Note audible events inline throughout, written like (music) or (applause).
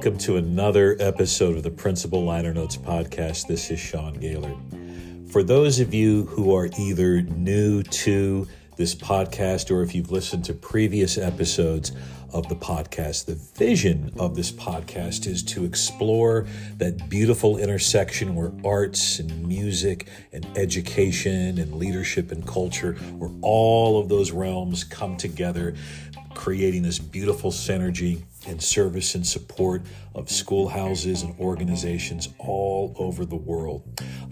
Welcome to another episode of the Principal Liner Notes podcast. This is Sean Gaylord. For those of you who are either new to this podcast or if you've listened to previous episodes of the podcast, the vision of this podcast is to explore that beautiful intersection where arts and music and education and leadership and culture, where all of those realms come together, creating this beautiful synergy in service and support of schoolhouses and organizations all over the world.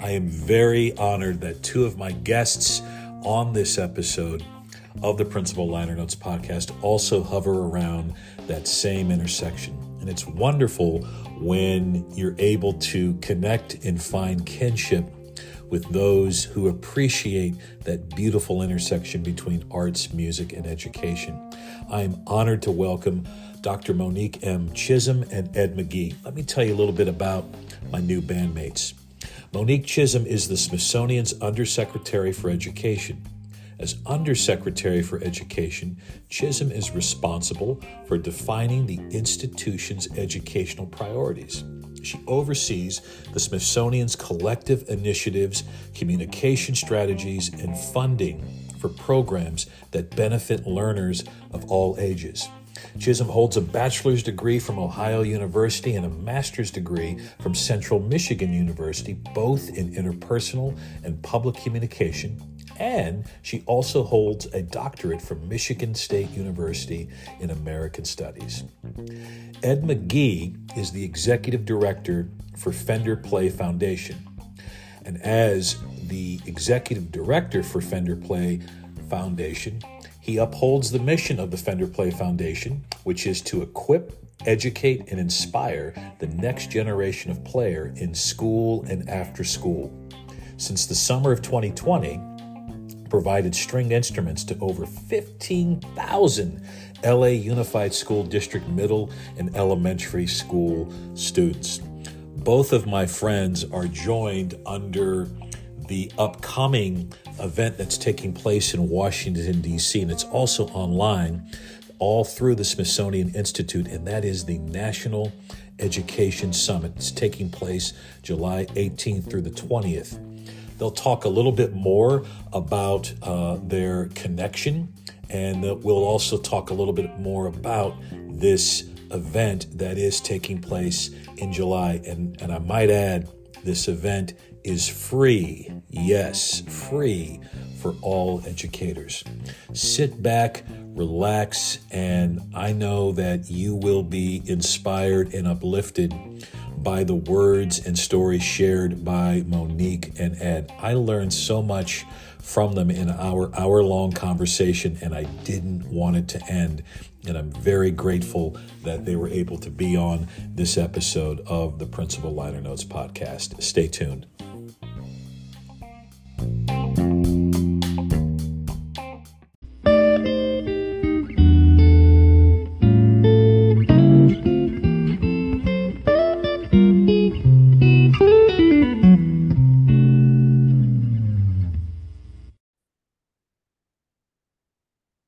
I am very honored that two of my guests on this episode of the Principal Liner Notes podcast also hover around that same intersection. And it's wonderful when you're able to connect and find kinship with those who appreciate that beautiful intersection between arts, music, and education. I am honored to welcome Dr. Monique M. Chism and Ed Magee. Let me tell you a little bit about my new bandmates. Monique Chism is the Smithsonian's Undersecretary for Education. As Undersecretary for Education, Chism is responsible for defining the institution's educational priorities. She oversees the Smithsonian's collective initiatives, communication strategies, and funding for programs that benefit learners of all ages. Chism holds a bachelor's degree from Ohio University and a master's degree from Central Michigan University, both in interpersonal and public communication. And she also holds a doctorate from Michigan State University in American Studies. Ed Magee is the executive director for Fender Play Foundation. And as the executive director for Fender Play Foundation, he upholds the mission of the Fender Play Foundation, which is to equip, educate, and inspire the next generation of player in school and after school. Since the summer of 2020, provided stringed instruments to over 15,000 LA Unified School District middle and elementary school students. Both of my friends are joined under the upcoming event that's taking place in Washington, D.C., and it's also online all through the Smithsonian Institute, and that is the National Education Summit. It's taking place July 18th through the 20th. They'll talk a little bit more about uh, their connection, and we'll also talk a little bit more about this event that is taking place in July. And, and I might add, this event is free. Yes, free for all educators. Sit back, relax, and I know that you will be inspired and uplifted by the words and stories shared by Monique and Ed. I learned so much from them in our hour long conversation, and I didn't want it to end. And I'm very grateful that they were able to be on this episode of the Principal Liner Notes podcast. Stay tuned.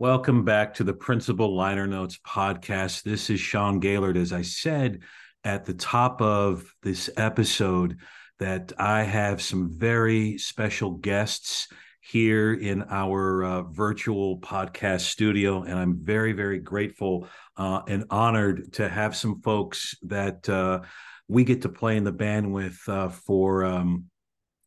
Welcome back to the Principal Liner Notes podcast. This is Sean Gaylord. As I said at the top of this episode, that I have some very special guests here in our uh, virtual podcast studio. And I'm very, very grateful uh, and honored to have some folks that uh, we get to play in the band with uh, for. Um,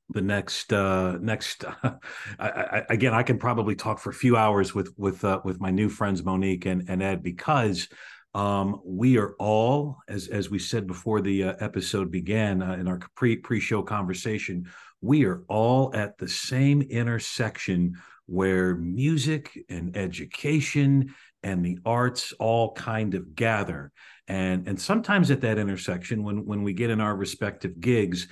the next uh next (laughs) uh, I, I, again i can probably talk for a few hours with with uh, with my new friends monique and, and ed because um we are all as as we said before the uh, episode began uh, in our pre pre-show conversation we are all at the same intersection where music and education and the arts all kind of gather. And and sometimes at that intersection when when we get in our respective gigs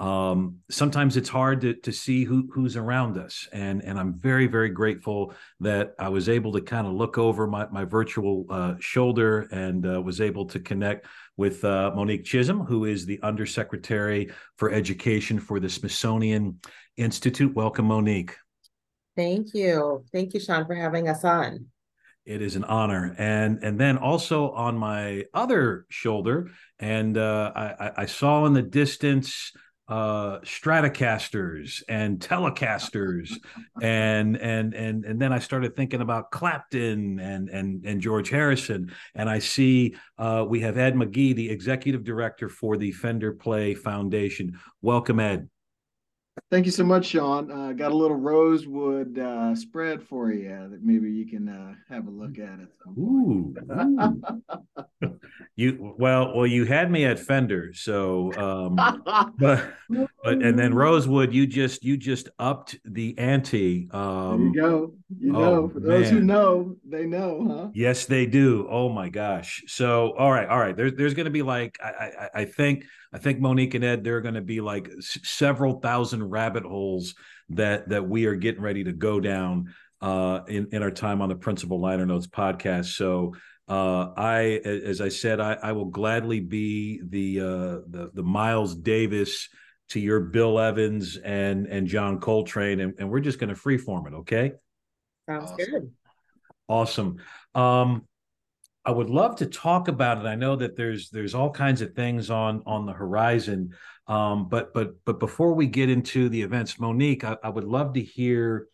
um, sometimes it's hard to, to see who, who's around us. And, and I'm very, very grateful that I was able to kind of look over my, my virtual uh, shoulder and uh, was able to connect with uh, Monique Chism, who is the Undersecretary for Education for the Smithsonian Institute. Welcome, Monique. Thank you. Thank you, Sean, for having us on. It is an honor, and and then also on my other shoulder, and uh, I, I saw in the distance uh stratocasters and telecasters (laughs) and and and and then i started thinking about clapton and and and george harrison. And i see uh we have ed magee the executive director for the fender play foundation. Welcome ed Thank you so much, Sean. Uh, got a little rosewood uh, spread for you that maybe you can uh, have a look at it. Ooh, ooh. (laughs) you well, well, you had me at Fender, so um, (laughs) but but and then Rosewood, you just you just upped the ante. Um, there you go. You know, oh, for those man. who know, they know, huh? Yes, they do. Oh my gosh. So, all right, all right. There's there's going to be like I, I I think I think Monique and Ed, there are going to be like s- several thousand rabbit holes that that we are getting ready to go down uh, in in our time on the Principal Liner Notes podcast. So uh, I, as I said, I, I will gladly be the uh, the the Miles Davis to your Bill Evans and and John Coltrane, and, and we're just going to freeform it. Okay. Sounds awesome. good. Awesome. Um, I would love to talk about it. I know that there's there's all kinds of things on on the horizon, um, but but but before we get into the events, Monique, I, I would love to hear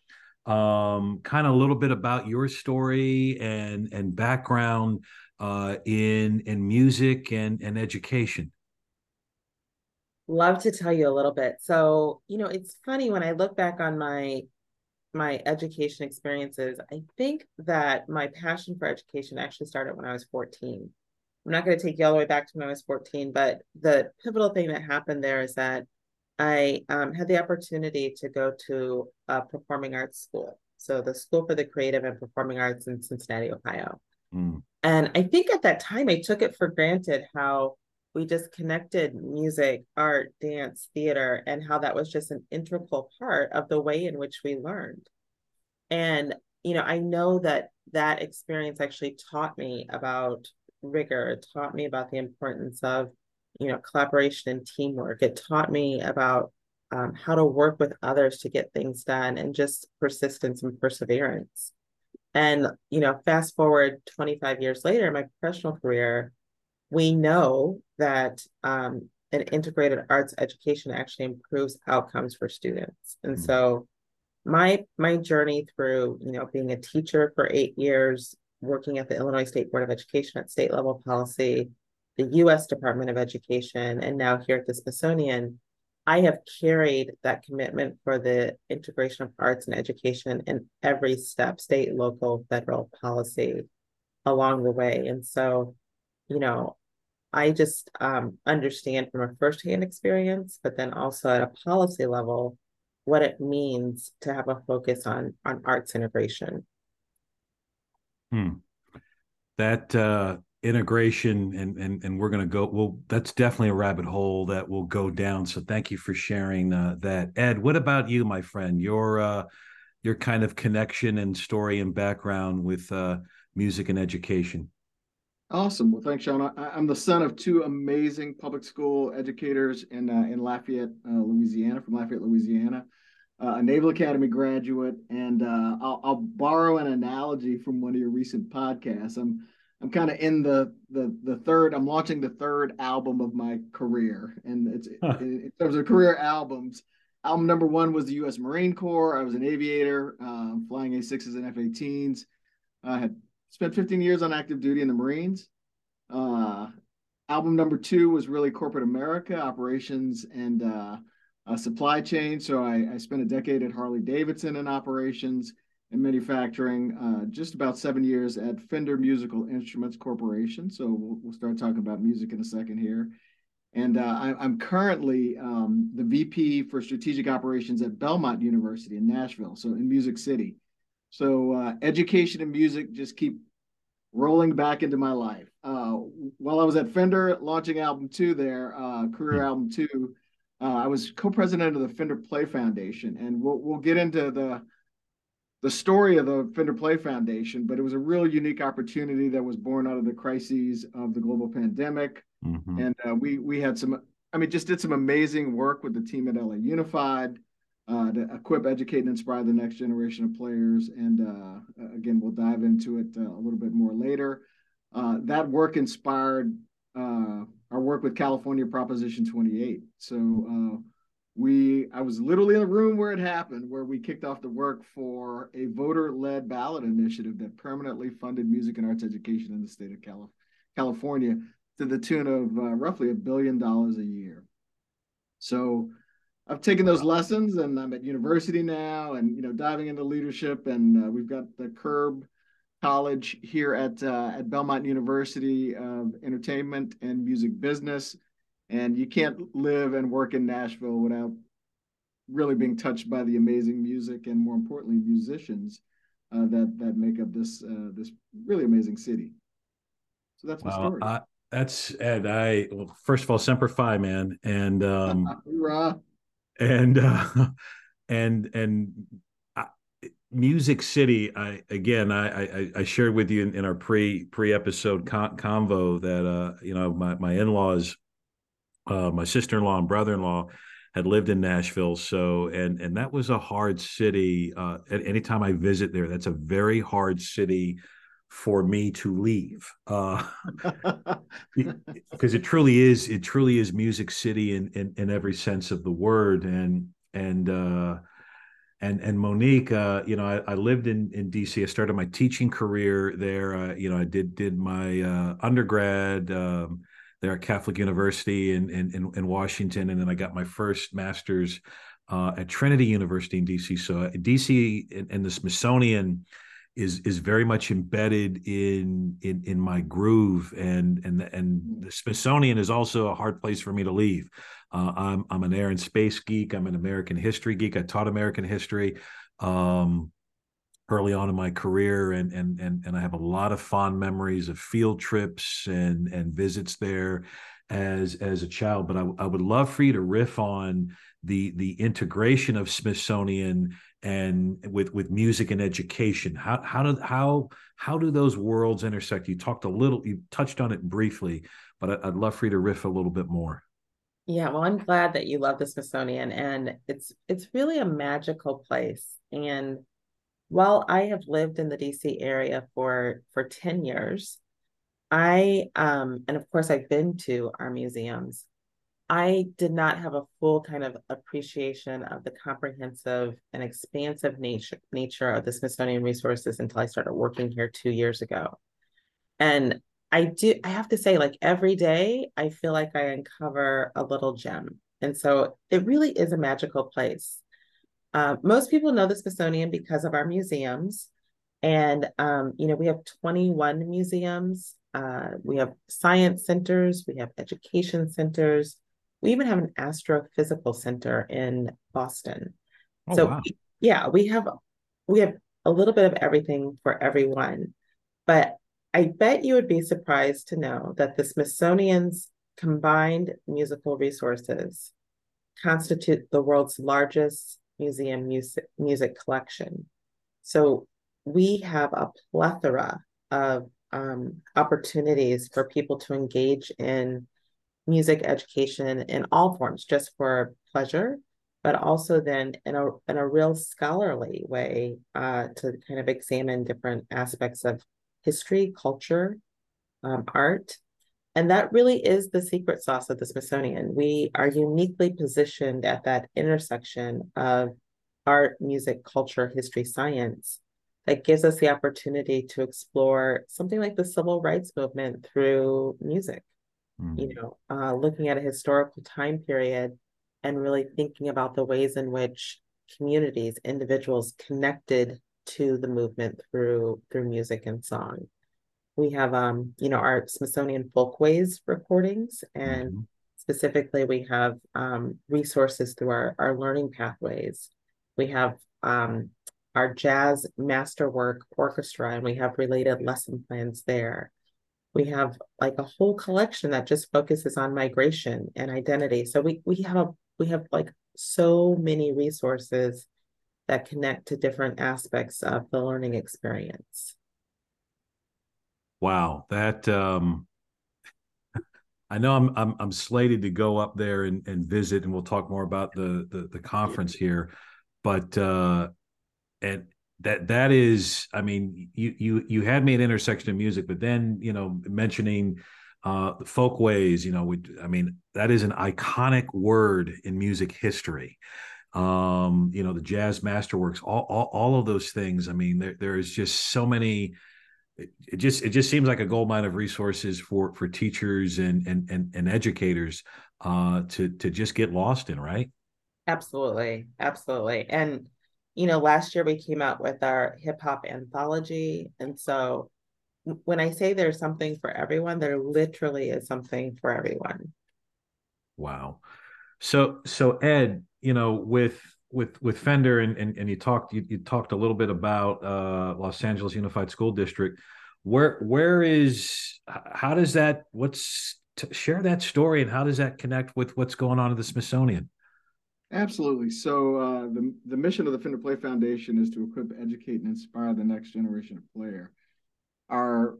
um, kind of a little bit about your story and and background uh, in in music and and education. Love to tell you a little bit. So you know, it's funny when I look back on my my education experiences, I think that my passion for education actually started when I was 14. I'm not going to take you all the way back to when I was 14, but the pivotal thing that happened there is that I um, had the opportunity to go to a performing arts school. So the School for the Creative and Performing Arts in Cincinnati, Ohio. Mm. And I think at that time I took it for granted how we just connected music, art, dance, theater, and how that was just an integral part of the way in which we learned. And, you know, I know that that experience actually taught me about rigor, it taught me about the importance of, you know, collaboration and teamwork. It taught me about um, how to work with others to get things done and just persistence and perseverance. And, you know, fast forward 25 years later, my professional career, we know that um, an integrated arts education actually improves outcomes for students. And mm-hmm. so my my journey through, you know, being a teacher for eight years, working at the Illinois State Board of Education at state level policy, the US Department of Education, and now here at the Smithsonian, I have carried that commitment for the integration of arts and education in every step, state, local, federal policy along the way. And so, you know, I just um, understand from a firsthand experience, but then also at a policy level, what it means to have a focus on on arts integration. Hmm. That uh, integration, and and and we're going to go. Well, that's definitely a rabbit hole that will go down. So thank you for sharing uh, that, Ed. What about you, my friend? Your uh, your kind of connection and story and background with uh, music and education. Awesome. Well, thanks, Sean. I, am the son of two amazing public school educators in uh, in Lafayette, uh, Louisiana, from Lafayette, Louisiana. Uh, a Naval Academy graduate, and uh, I'll, I'll, borrow an analogy from one of your recent podcasts. I'm I'm kind of in the the the third. I'm launching the third album of my career, and it's huh. in, in, terms of career albums. Album number one was the U.S. Marine Corps. I was an aviator, uh, flying A6s and F-18s. I had spent 15 years on active duty in the Marines. Uh, album number two was really corporate America, operations and uh, supply chain. So I, I, spent a decade at Harley Davidson in operations and manufacturing, uh, just about seven years at Fender Musical Instruments Corporation. So we'll, we'll start talking about music in a second here. And uh, I, am currently um, the VP for Strategic Operations at Belmont University in Nashville, so in Music City. So uh, education and music just keep rolling back into my life. Uh, while I was at Fender launching album two there, uh, career hmm. album two, uh, I was co-president of the Fender Play Foundation, and we'll we'll get into the the story of the Fender Play Foundation, but it was a real unique opportunity that was born out of the crises of the global pandemic, mm-hmm. and uh, we we had some. I mean, just did some amazing work with the team at LA Unified uh, to equip, educate, and inspire the next generation of players. And uh, again, we'll dive into it uh, a little bit more later. Uh, that work inspired uh, our work with California Proposition 28. So uh, we, I was literally in the room where it happened, where we kicked off the work for a voter-led ballot initiative that permanently funded music and arts education in the state of Cali- California to the tune of roughly a billion dollars a year. So I've taken those lessons and I'm at university now and you know diving into leadership and uh, we've got the Curb College here at uh, at Belmont University of Entertainment and Music Business and you can't live and work in Nashville without really being touched by the amazing music and more importantly musicians uh, that that make up this uh, this really amazing city. So that's my story. that's Ed. I well, first of all, Semper Fi, man, and um, (laughs) and uh, (laughs) and and uh, Music City. I again, I, I, I shared with you in, in our pre pre episode con- convo that uh, you know my my in laws, uh, my sister in law and brother in law had lived in Nashville. So and and that was a hard city. Uh, anytime I visit there, that's a very hard city for me to leave uh, (laughs) because it truly is it truly is music city in, in, in every sense of the word. And and uh, and and Monique uh, you know I, I, lived in in DC I started my teaching career there. Uh, you know I did did my uh, undergrad um, there at Catholic University in, in in Washington. And then I got my first master's uh, at Trinity University in DC so DC and, and the Smithsonian is is very much embedded in in in my groove and and and mm-hmm. the Smithsonian is also a hard place for me to leave. Uh, I'm I'm an air and space geek. I'm an American history geek. I taught American history um, early on in my career, and and and and I have a lot of fond memories of field trips and and visits there as as a child. But I, I would love for you to riff on the the integration of Smithsonian and with with music and education how how do how how do those worlds intersect? You talked a little you touched on it briefly but i'd love for you to riff a little bit more. Yeah well i'm glad that you love the smithsonian and it's it's really a magical place. And while i have lived in the dc area for for 10 years i um and of course i've been to our museums I did not have a full kind of appreciation of the comprehensive and expansive nature nature of the Smithsonian resources until I started working here two years ago. And I do I have to say, like every day, I feel like I uncover a little gem. And so it really is a magical place. Uh, most people know the Smithsonian because of our museums. And um, you know, we have 21 museums. Uh, we have science centers, we have education centers, we even have an astrophysical center in Boston. Oh, so wow. yeah, we have we have a little bit of everything for everyone. But I bet you would be surprised to know that the Smithsonian's combined musical resources constitute the world's largest museum music, music collection. So we have a plethora of um, opportunities for people to engage in music education in all forms, just for pleasure, but also then in a in a real scholarly way uh, to kind of examine different aspects of history, culture, um, art. And that really is the secret sauce of the Smithsonian. We are uniquely positioned at that intersection of art, music, culture, history, science that gives us the opportunity to explore something like the civil rights movement through music mm. you know, uh, looking at a historical time period and really thinking about the ways in which communities, individuals connected to the movement through through music and song. We have um, you know, our Smithsonian Folkways recordings and mm-hmm. specifically we have um, resources through our, our learning pathways. We have um, our jazz masterwork orchestra and we have related lesson plans there we have like a whole collection that just focuses on migration and identity so we we have a, we have like so many resources that connect to different aspects of the learning experience wow that um (laughs) I know I'm, I'm I'm slated to go up there and, and visit, and we'll talk more about the the, the conference here. but uh, and that that is, I mean, you you you had me at intersection of music, but then you know mentioning uh, folkways, you know, we, I mean, that is an iconic word in music history. Um, you know, the jazz masterworks, all, all, all of those things. I mean, there, there is just so many, it, just, it just seems like a gold mine of resources for, for teachers and, and, and, and educators, uh, to, to just get lost in, right? Absolutely. Absolutely. And, you know, last year we came out with our hip hop anthology. And so when I say there's something for everyone, there literally is something for everyone. Wow. So so Ed, you know, with with with Fender and and, and you talked you, you talked a little bit about uh, Los Angeles Unified School District. Where where is how does that what's share that story and how does that connect with what's going on at the Smithsonian? Absolutely. So uh, the the mission of the Fender Play Foundation is to equip, educate, and inspire the next generation of player our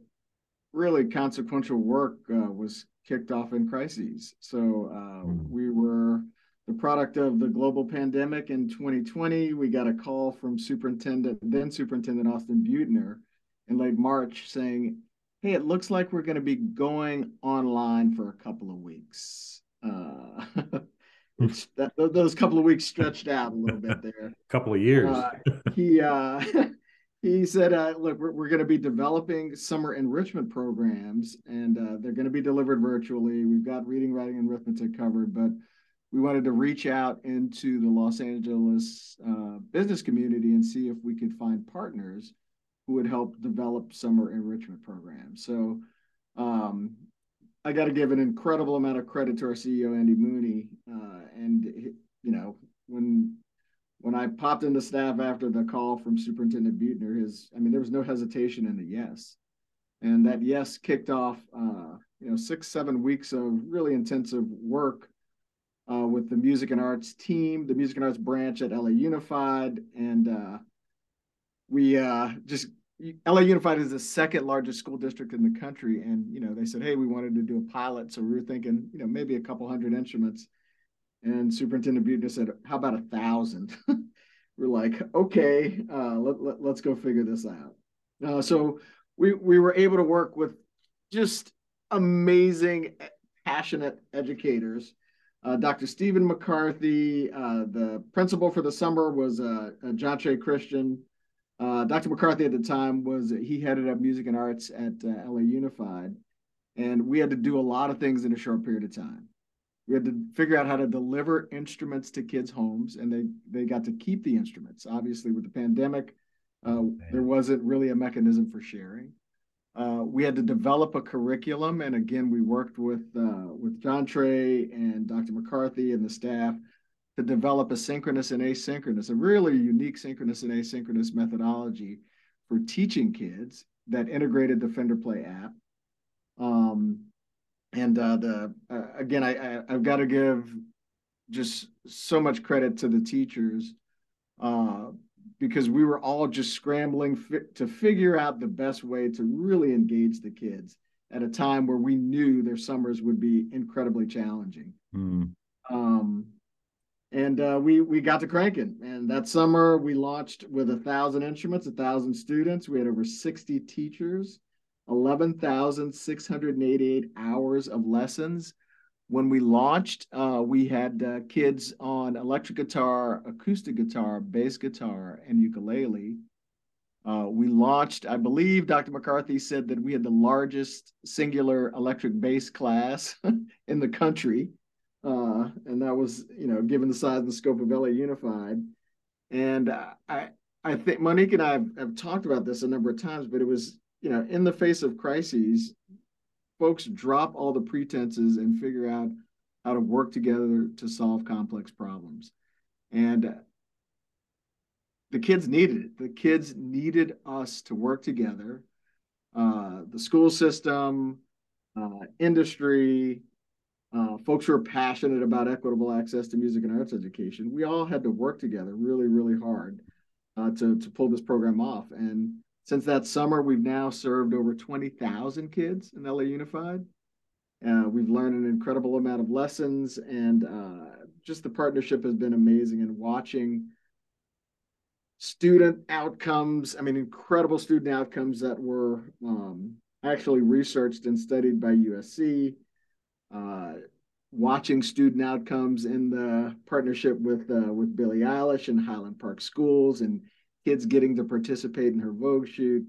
really consequential work uh, was kicked off in crises. So uh, mm. we were the product of the global pandemic in 2020. We got a call from Superintendent, then Superintendent Austin Beutner in late March saying, Hey, it looks like we're going to be going online for a couple of weeks. (laughs) (laughs) That, those couple of weeks stretched out a little bit there. a (laughs) couple of years. Uh, he uh, (laughs) he said, uh, "Look, we're, we're going to be developing summer enrichment programs, and uh, they're going to be delivered virtually. We've got reading, writing, and arithmetic covered, but we wanted to reach out into the Los Angeles uh, business community and see if we could find partners who would help develop summer enrichment programs." So, um, I got to give an incredible amount of credit to our CEO Andy Mooney, uh, and you know when when I popped into staff after the call from Superintendent Beutner, his I mean there was no hesitation in the yes, and that yes kicked off uh, you know six seven weeks of really intensive work uh, with the music and arts team, the music and arts branch at LA Unified, and uh, we uh, just LA Unified is the second largest school district in the country, and you know they said, hey, we wanted to do a pilot, so we were thinking you know maybe a couple hundred instruments and Superintendent Beutner said, How about a thousand? (laughs) We're like, Okay, uh, let, let, let's go figure this out. Uh, so we, we were able to work with just amazing, passionate educators. Uh, Dr. Stephen McCarthy, uh, the principal for the summer was uh, uh John Shea Christian. Uh, Dr. McCarthy at the time was he headed up music and arts at uh, LA Unified, and we had to do a lot of things in a short period of time we had to figure out how to deliver instruments to kids' homes, and they they got to keep the instruments. Obviously, with the pandemic, uh, there wasn't really a mechanism for sharing. Uh, we had to develop a curriculum, and again, we worked with uh, with John Trey and Dr. McCarthy and the staff to develop a synchronous and asynchronous, a really unique synchronous and asynchronous methodology for teaching kids that integrated the Fender Play app. Um, and uh, the uh, again, I, I have got to give just so much credit to the teachers uh, because we were all just scrambling fi- to figure out the best way to really engage the kids at a time where we knew their summers would be incredibly challenging. Mm. Um, and uh, we we got to cranking. And that summer we launched with a thousand instruments, a thousand students. We had over sixty teachers 11,688 hours of lessons. When we launched, uh, we had uh, kids on electric guitar, acoustic guitar, bass guitar, and ukulele. Uh, we launched, I believe Dr. McCarthy said that we had the largest singular electric bass class (laughs) in the country. Uh, and that was, you know, given the size and scope of LA Unified. And I, I think Monique and I have, have talked about this a number of times, but it was you know, in the face of crises, folks drop all the pretenses and figure out how to work together to solve complex problems. And the kids needed it. The kids needed us to work together. Uh, the school system, uh, industry, uh, folks who are passionate about equitable access to music and arts education. We all had to work together really, really hard uh, to to pull this program off. And since that summer, we've now served over 20,000 kids in LA Unified. Uh, we've learned an incredible amount of lessons, and uh, just the partnership has been amazing. And watching student outcomes. I mean, incredible student outcomes that were um, actually researched and studied by USC. Uh, watching student outcomes in the partnership with uh, with Billie Eilish and Highland Park Schools, and kids getting to participate in her Vogue shoot.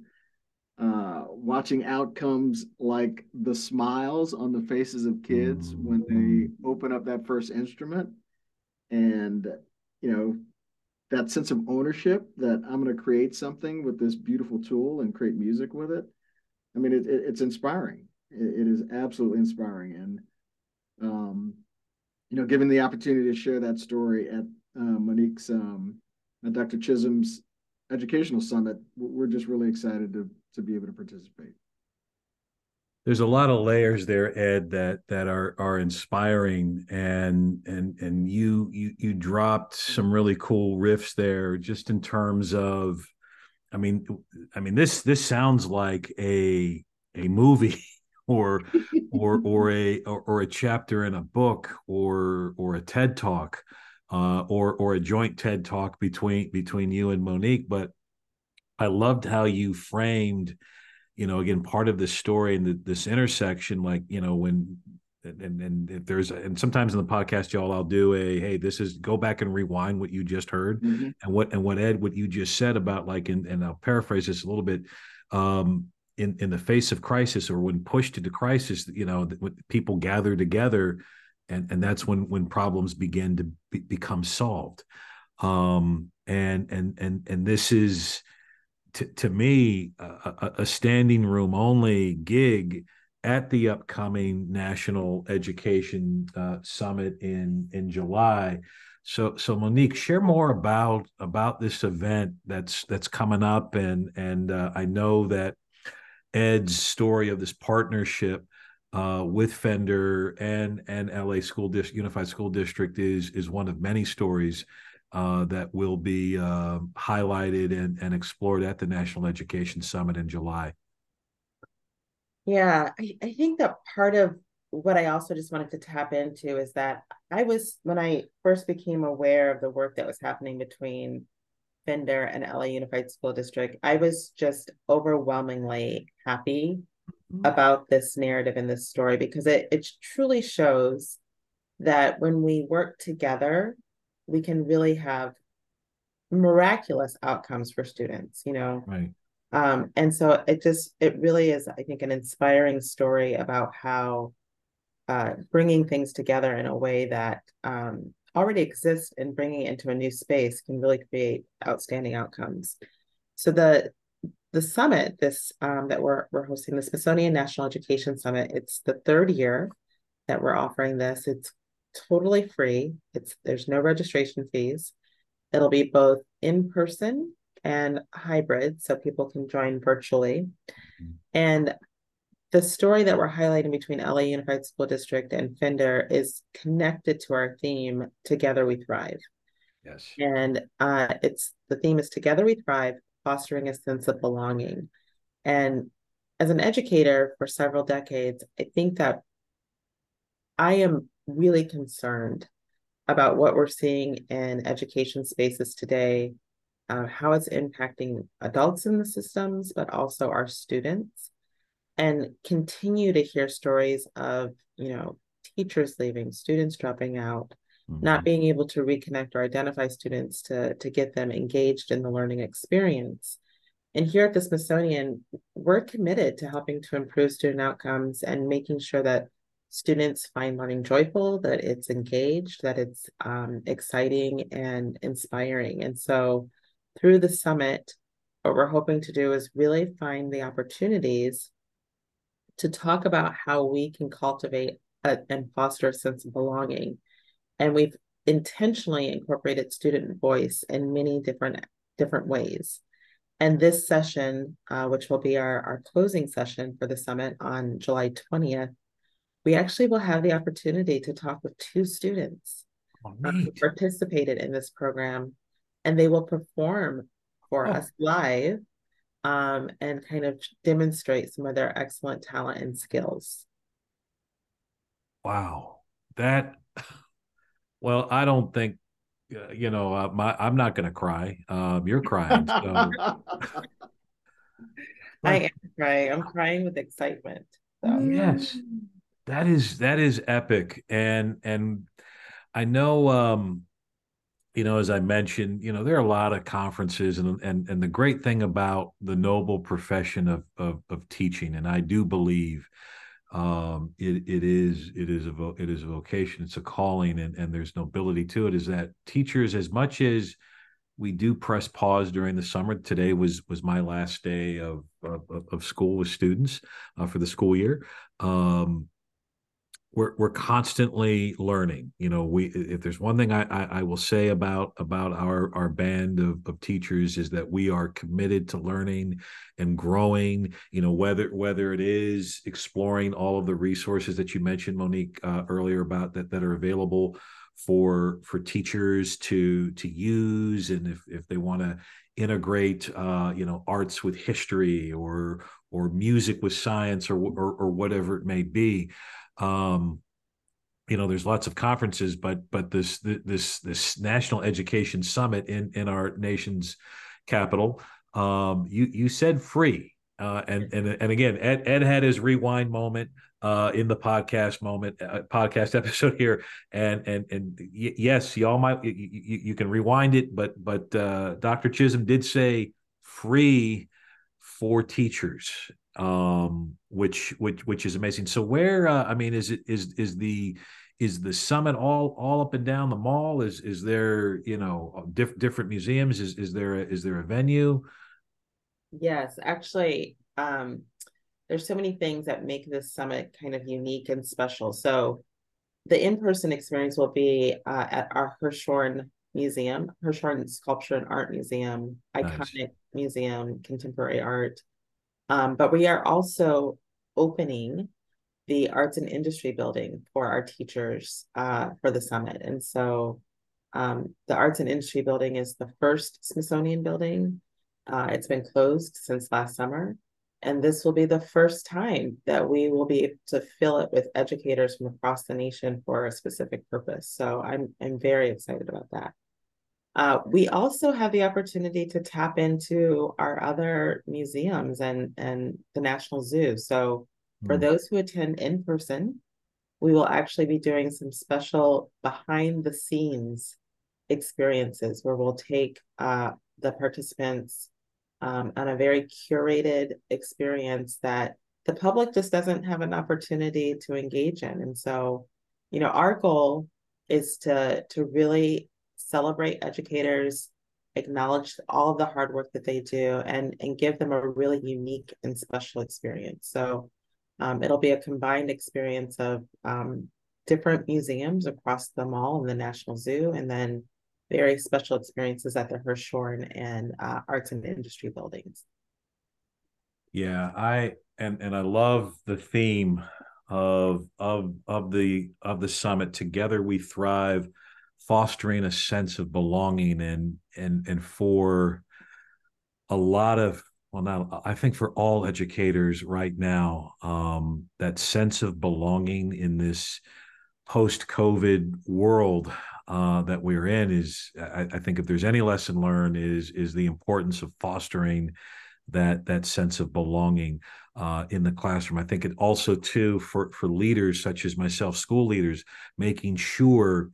Uh, watching outcomes like the smiles on the faces of kids when they open up that first instrument, and you know that sense of ownership that I'm going to create something with this beautiful tool and create music with it. I mean, it, it, it's inspiring. It, it is absolutely inspiring, and um, you know, given the opportunity to share that story at uh, Monique's, um, at Dr. Chism's educational summit, we're just really excited to to be able to participate. There's a lot of layers there, Ed, that that are are inspiring, and and and you you you dropped some really cool riffs there, just in terms of, I mean, I mean this this sounds like a a movie (laughs) or (laughs) or or a or, or, a chapter in a book or or a TED talk uh, or or a joint TED talk between between you and Monique. But I loved how you framed, you know, again part of the story and the, this intersection, like you know when. And and if there's and sometimes in the podcast, y'all, I'll do a hey, this is go back and rewind what you just heard, mm-hmm. and what and what Ed, what you just said about like, and, and I'll paraphrase this a little bit. Um, in in the face of crisis or when pushed into crisis you know people gather together and and that's when when problems begin to be, become solved. Um and and and and this is to, to me a, a standing room only gig at the upcoming national education uh, summit in in july. So so monique share more about about this event that's that's coming up and and uh, i know that Ed's story of this partnership uh, with Fender and and LA School District Unified School District is is one of many stories uh, that will be uh, highlighted and, and explored at the National Education Summit in July. Yeah, I, I think that part of what I also just wanted to tap into is that I was when I first became aware of the work that was happening between Fender and LA Unified School District, I was just overwhelmingly happy mm-hmm. about this narrative and this story because it it truly shows that when we work together, we can really have miraculous outcomes for students, you know. Right. Um, and so it just it really is, I think, an inspiring story about how uh, bringing things together in a way that um, already exist and bringing it into a new space can really create outstanding outcomes. So the the summit, this um, that we're we're hosting, the Smithsonian National Education Summit, it's the third year that we're offering this. It's totally free. It's there's no registration fees. It'll be both in person and hybrid, so people can join virtually. Mm-hmm. And the story that we're highlighting between LA Unified School District and Fender is connected to our theme, Together We Thrive. Yes. And uh, it's the theme is Together We Thrive, fostering a sense of belonging. And as an educator for several decades, I think that I am really concerned about what we're seeing in education spaces today, uh, how it's impacting adults in the systems, but also our students and continue to hear stories of you know teachers leaving students dropping out mm-hmm. not being able to reconnect or identify students to to get them engaged in the learning experience and here at the smithsonian we're committed to helping to improve student outcomes and making sure that students find learning joyful that it's engaged that it's um, exciting and inspiring and so through the summit what we're hoping to do is really find the opportunities to talk about how we can cultivate a, and foster a sense of belonging. And we've intentionally incorporated student voice in many different different ways. And this session, uh, which will be our, our closing session for the summit on July 20th, we actually will have the opportunity to talk with two students oh, who participated in this program, and they will perform for oh. us live um, and kind of demonstrate some of their excellent talent and skills. Wow. That, well, I don't think uh, you know, uh, my, I'm not going to cry. Um, you're crying. So. (laughs) I am crying. I'm crying with excitement. So. Yes, that is that is epic, and and I know, um, you know, as I mentioned, you know, there are a lot of conferences, and and and the great thing about the noble profession of of, of teaching, and I do believe um, it it is it is a it is a vocation, it's a calling, and and there's nobility to it. Is that teachers, as much as we do press pause during the summer. Today was was my last day of of, of school with students uh, for the school year. Um, we're we're constantly learning. You know, we if there's one thing I, I, I will say about about our our band of, of teachers is that we are committed to learning and growing. You know, whether whether it is exploring all of the resources that you mentioned, Monique, uh, earlier about that that are available for for teachers to to use, and if if they want to integrate uh, you know arts with history or or music with science or or, or whatever it may be um, you know, there's lots of conferences, but but this this this national education summit in in our nation's capital, um, you you said free, uh, and and and again, Ed Ed had his rewind moment uh, in the podcast moment uh, podcast (laughs) episode here, and and and y- yes, y'all might you, you, can rewind it, but but uh, Dr. Chism did say free for teachers um, which which which is amazing. So where uh, I mean, is it is is the is the summit all all up and down the mall? Is is there you know diff, different museums? Is is there a, is there a venue? Yes, actually, um, there's so many things that make this summit kind of unique and special. So the in-person experience will be uh, at our Hirshhorn Museum, Hirshhorn Sculpture and Art Museum, iconic nice. museum, contemporary art. Um, but we are also opening the arts and industry building for our teachers uh, for the summit. And so um, the arts and industry building is the first Smithsonian building. Uh, it's been closed since last summer. And this will be the first time that we will be able to fill it with educators from across the nation for a specific purpose. So I'm, I'm very excited about that. Uh, we also have the opportunity to tap into our other museums and, and the National Zoo. So, for mm. those who attend in person, we will actually be doing some special behind the scenes experiences where we'll take uh, the participants um, on a very curated experience that the public just doesn't have an opportunity to engage in. And so, you know, our goal is to to really celebrate educators, acknowledge all the hard work that they do, and, and give them a really unique and special experience. So um, it'll be a combined experience of um, different museums across the mall and the National Zoo, and then very special experiences at the Hirshhorn and uh, Arts and Industry buildings. Yeah, I and and I love the theme of of of the of the summit. Together we thrive fostering a sense of belonging and and and for a lot of well now i think for all educators right now um, that sense of belonging in this post-covid world uh, that we're in is I, I, think if there's any lesson learned is is the importance of fostering that that sense of belonging uh, in the classroom. I think it also too for for leaders such as myself, school leaders, making sure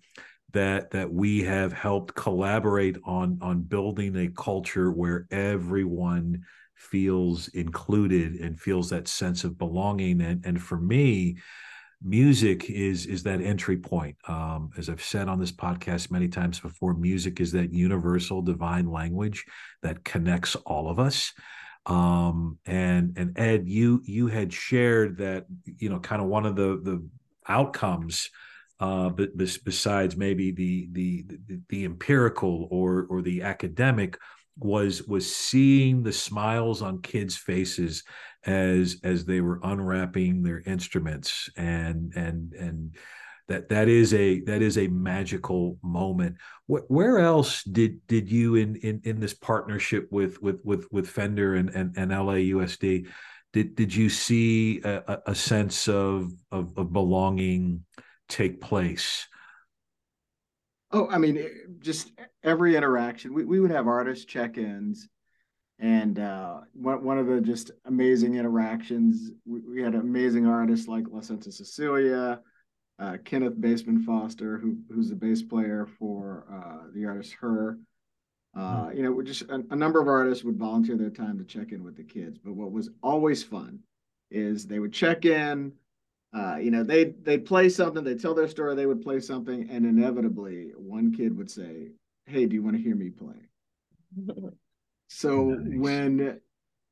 that that we have helped collaborate on on building a culture where everyone feels included and feels that sense of belonging. And and for me music is is that entry point. Um, as i've said on this podcast many times before music is that universal divine language that connects all of us. Um, and and ed you you had shared that you know kind of one of the the outcomes uh, but besides maybe the, the the the empirical or or the academic was was seeing the smiles on kids' faces as as they were unwrapping their instruments and and and that that is a that is a magical moment. where else did did you in in in this partnership with with with with Fender and and, and LAUSD did did you see a, a sense of, of of belonging? Take place? Oh, I mean, just every interaction. We we would have artist check-ins, and uh, one one of the just amazing interactions. We, we had amazing artists like La Santa Cecilia, uh, Kenneth Baseman Foster, who who's the bass player for uh, the artist Her. Uh, hmm. you know, just a, a, number of artists would volunteer their time to check in with the kids. But what was always fun is they would check in. Uh, you know, they they'd play something, they tell their story, they would play something, and inevitably one kid would say, "Hey, do you want to hear me play?" (laughs) so nice. when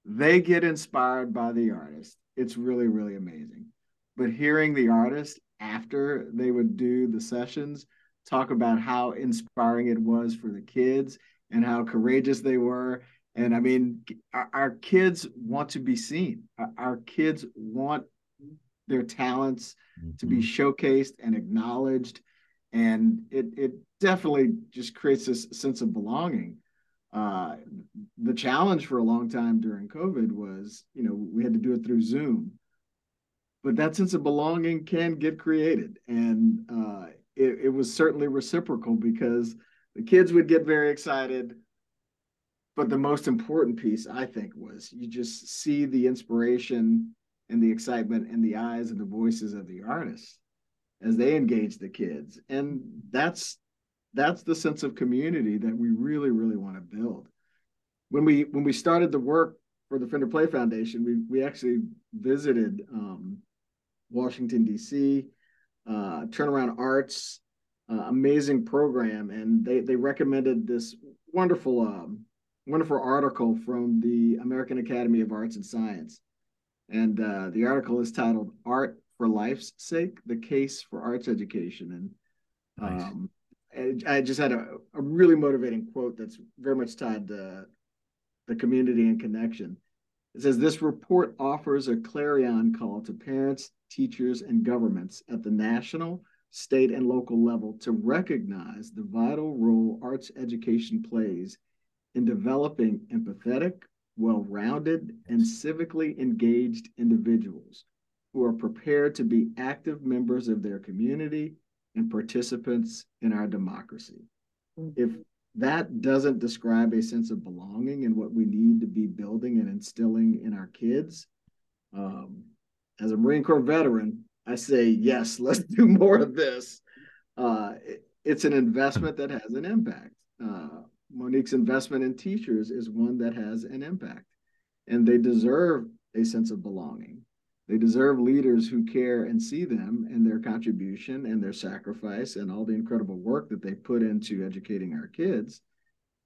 they get inspired by the artist, it's really really amazing. But hearing the artist after they would do the sessions talk about how inspiring it was for the kids and how courageous they were. And I mean, our, our kids want to be seen. Our, our kids want their talents mm-hmm. to be mm-hmm. showcased and acknowledged. And it, it definitely just creates this sense of belonging. Uh, the challenge for a long time during COVID was, you know, we had to do it through Zoom. But that sense of belonging can get created. And uh, it, it was certainly reciprocal because the kids would get very excited. But the most important piece, I think, was you just see the inspiration and the excitement in the eyes and the voices of the artists as they engage the kids. And that's that's the sense of community that we really, really want to build. When we when we started the work for the Fender Play Foundation, we we actually visited um, Washington D.C., uh, Turnaround Arts, uh, amazing program, and they they recommended this wonderful um, wonderful article from the American Academy of Arts and Science, and uh, the article is titled "Art for Life's Sake: The Case for Arts Education," and nice. um, I just had a, a really motivating quote that's very much tied to the community and connection. It says this report offers a clarion call to parents, teachers, and governments at the national, state, and local level to recognize the vital role arts education plays in developing empathetic, well rounded, and civically engaged individuals who are prepared to be active members of their community and participants in our democracy. Mm-hmm. If that doesn't describe a sense of belonging and what we need to be building and instilling in our kids, um, as a Marine Corps veteran, I say, yes, (laughs) let's do more of this. Uh, it, it's an investment that has an impact. Uh, Monique's investment in teachers is one that has an impact, and they deserve a sense of belonging. They deserve leaders who care and see them and their contribution and their sacrifice and all the incredible work that they put into educating our kids.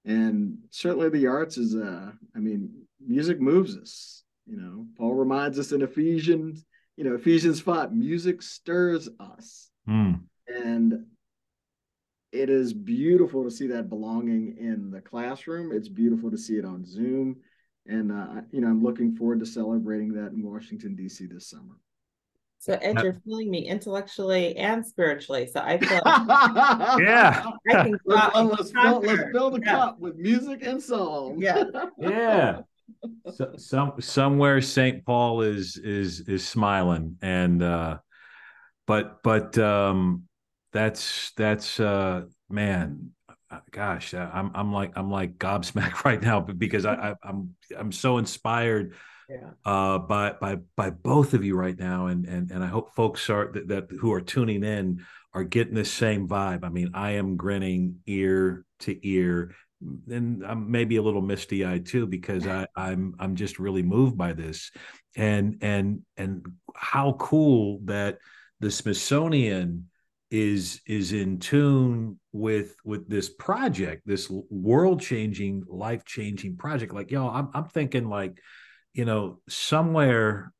And certainly the arts is, uh, I mean, music moves us. You know, Paul reminds us in Ephesians you know, Ephesians 5, music stirs us. Mm. And it is beautiful to see that belonging in the classroom. It's beautiful to see it on Zoom. And, uh, you know, I'm looking forward to celebrating that in Washington, D.C. this summer. So Ed, you're feeling me intellectually and spiritually. So I feel (laughs) yeah. I can let's, let's, build, let's build a yeah. cup with music and song. Yeah. (laughs) yeah so, some somewhere St. Paul is is is smiling, and uh, but but um, that's that's uh, man, uh, gosh, uh, I'm I'm like I'm like gobsmacked (laughs) right now because I, I I'm I'm so inspired yeah. uh, by by by both of you right now, and and and I hope folks are that, that who are tuning in are getting this same vibe. I mean, I am grinning ear to ear and I'm maybe a little misty eyed too because I, I'm I'm just really moved by this, and and and how cool that the Smithsonian is is in tune with with this project, this world changing, life changing project. Like yo, I'm I'm thinking like, you know, somewhere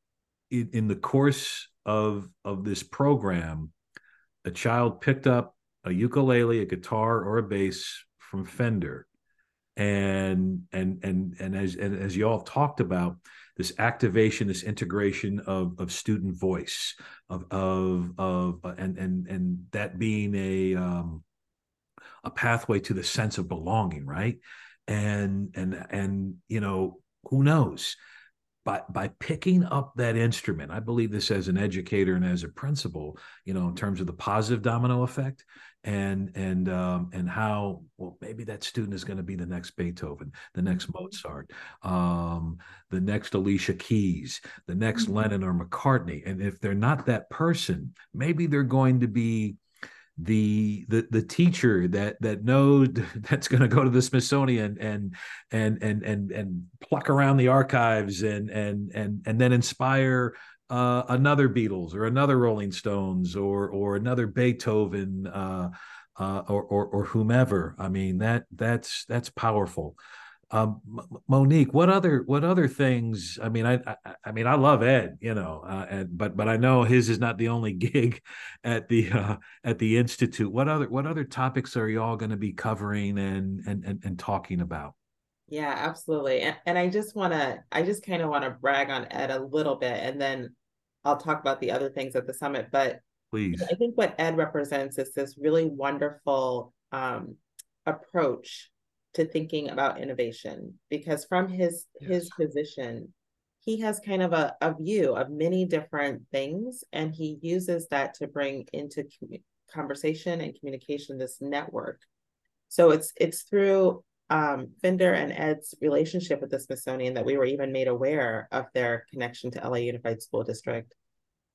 in, in the course of of this program, a child picked up a ukulele, a guitar, or a bass from Fender and and and and as and as you all talked about this activation this integration of of student voice of of of uh, and and and that being a um a pathway to the sense of belonging right? And and and you know who knows? By by picking up that instrument i believe this as an educator and as a principal you know in terms of the positive domino effect and and um, and how well maybe that student is going to be the next beethoven the next mm-hmm. mozart um, the next alicia keys the next mm-hmm. lennon or mccartney and if they're not that person maybe they're going to be the the the teacher that that knows (laughs) that's going to go to the Smithsonian and and and and and pluck around the archives and and and and then inspire uh, another Beatles or another Rolling Stones or or another Beethoven uh, uh, or, or or whomever. I mean that that's that's powerful. Um, Monique, what other what other things? I mean, I I, I mean, I love Ed, you know, uh, and but but I know his is not the only (laughs) gig at the uh, at the institute. What other what other topics are y'all going to be covering and, and and and talking about? Yeah, absolutely. And, and I just want to I just kind of want to brag on Ed a little bit, and then I'll talk about the other things at the summit. But please, I think what Ed represents is this really wonderful um, approach to thinking about innovation because from his yes. his position he has kind of a, a view of many different things and he uses that to bring into conversation and communication this network so it's it's through um, Fender and Ed's relationship with the Smithsonian that we were even made aware of their connection to LA Unified School District.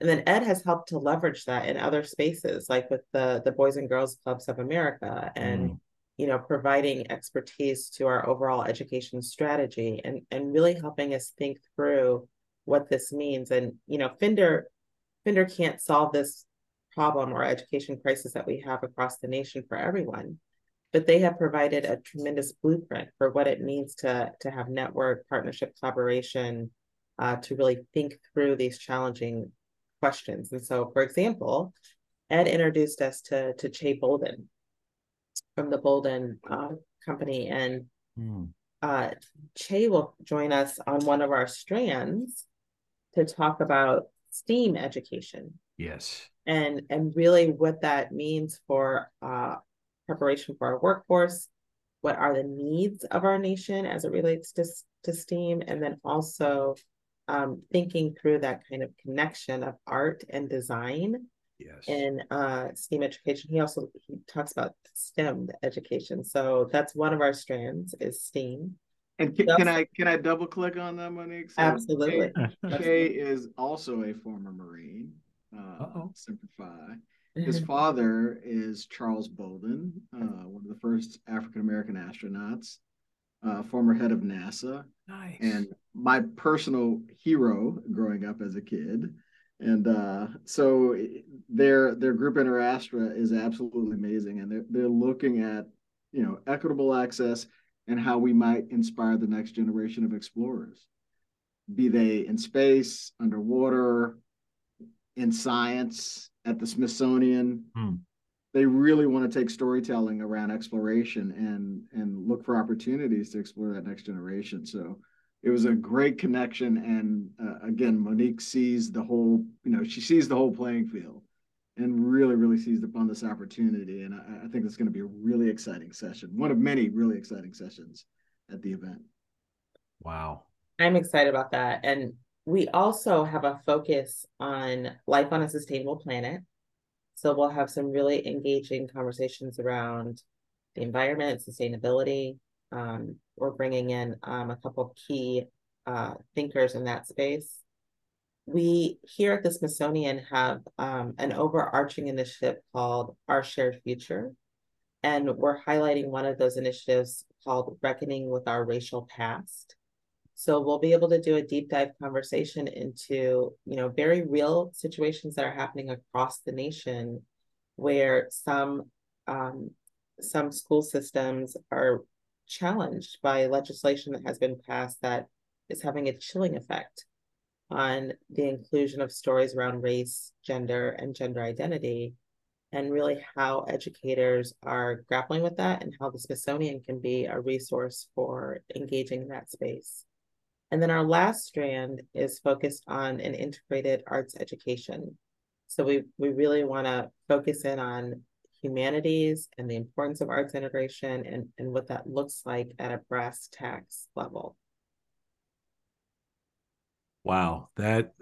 And then Ed has helped to leverage that in other spaces, like with the the Boys and Girls Clubs of America and mm you know, providing expertise to our overall education strategy and, and really helping us think through what this means. And, you know, Fender, Fender can't solve this problem or education crisis that we have across the nation for everyone, but they have provided a tremendous blueprint for what it means to, to have network, partnership, collaboration, uh, to really think through these challenging questions. And so, for example, Ed introduced us to, to Che Bolden, from the Bolden uh, company, and mm. uh, Che will join us on one of our strands to talk about STEAM education. Yes, and and really what that means for uh, preparation for our workforce. What are the needs of our nation as it relates to to STEAM, and then also um, thinking through that kind of connection of art and design yes. in uh, STEAM education. He also he talks about STEM education. So that's one of our strands is STEAM. And can, can I can I double click on that, Monique? So Absolutely. Che is also a former Marine. Uh, Semper Fi. His father is Charles Bolden, uh, one of the first African American astronauts, uh, former head of NASA. Nice. And my personal hero growing up as a kid and uh, so their their group interastra is absolutely amazing and they're, they're looking at you know equitable access and how we might inspire the next generation of explorers be they in space underwater in science at the smithsonian. Hmm. they really want to take storytelling around exploration and and look for opportunities to explore that next generation. So it was a great connection. And uh, again monique sees the whole you know she sees the whole playing field and really really seized upon this opportunity. And i, I think it's going to be a really exciting session one of many really exciting sessions at the event. Wow. I'm excited about that. And we also have a focus on life on a sustainable planet so we'll have some really engaging conversations around the environment sustainability um, we're bringing in um, a couple key uh, thinkers in that space. We here at the Smithsonian have um, an overarching initiative called Our Shared Future. And we're highlighting one of those initiatives called Reckoning with Our Racial Past. So we'll be able to do a deep dive conversation into, you know, very real situations that are happening across the nation where some um, some school systems are challenged by legislation that has been passed that is having a chilling effect on the inclusion of stories around race, gender, and gender identity, and really how educators are grappling with that and how the Smithsonian can be a resource for engaging in that space. And then our last strand is focused on an integrated arts education. So we, we really want to focus in on humanities and the importance of arts integration and, and what that looks like at a brass tacks level. Wow, that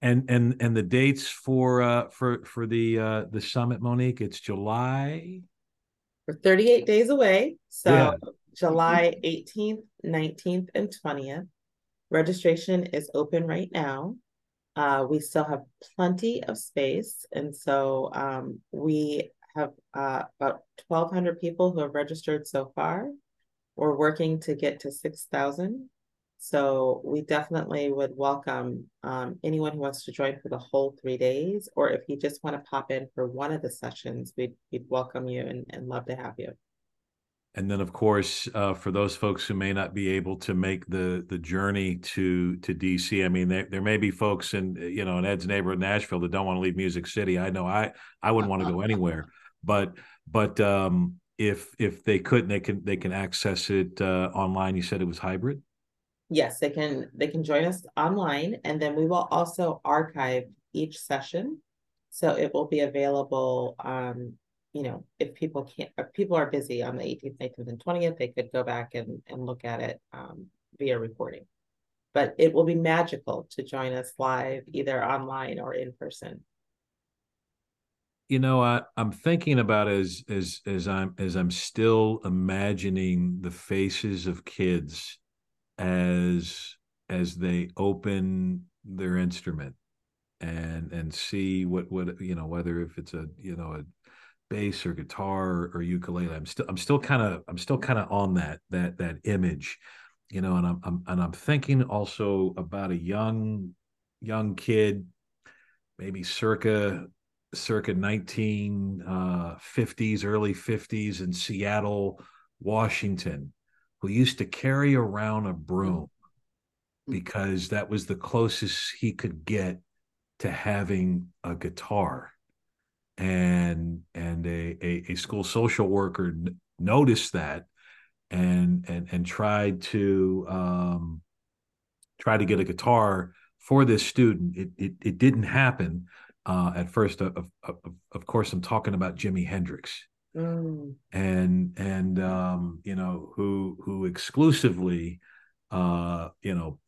and and and the dates for uh for for the uh the summit monique it's july we're 38 days away so yeah. July 18th 19th and 20th registration is open right now. Uh, we still have plenty of space and so um, we have uh, about 1200 people who have registered so far. We're working to get to 6000 so we definitely would welcome um, anyone who wants to join for the whole three days, or if you just want to pop in for one of the sessions, we'd, we'd welcome you and, and love to have you. And then, of course, uh, for those folks who may not be able to make the the journey to to DC, I mean, there, there may be folks in you know in Ed's neighborhood, Nashville, that don't want to leave Music City. I know I I wouldn't want to go (laughs) anywhere, but but um, if if they couldn't, they can they can access it uh, online. You said it was hybrid yes, they can they can join us online, and then we will also archive each session, so it will be available. Um, you know, if people can't, if people are busy on the 18th, 19th, and 20th, they could go back and and look at it um, via recording. But it will be magical to join us live, either online or in person you know I, i'm thinking about as as as i'm as i'm still imagining the faces of kids as as they open their instrument and and see what what you know whether if it's a you know a bass or guitar or, ukulele i'm still i'm still kind of i'm still kind of on that that that image you know and I'm, I'm and i'm thinking also about a young young kid maybe circa circa 1950s uh, early 50s in seattle washington who used to carry around a broom because that was the closest he could get to having a guitar and and a, a, a school social worker n- noticed that and and and tried to um, try to get a guitar for this student. It it, it didn't happen. Uh, at first of, of, of course i'm talking about jimi hendrix. Mm. and and um, you know who who exclusively uh, you know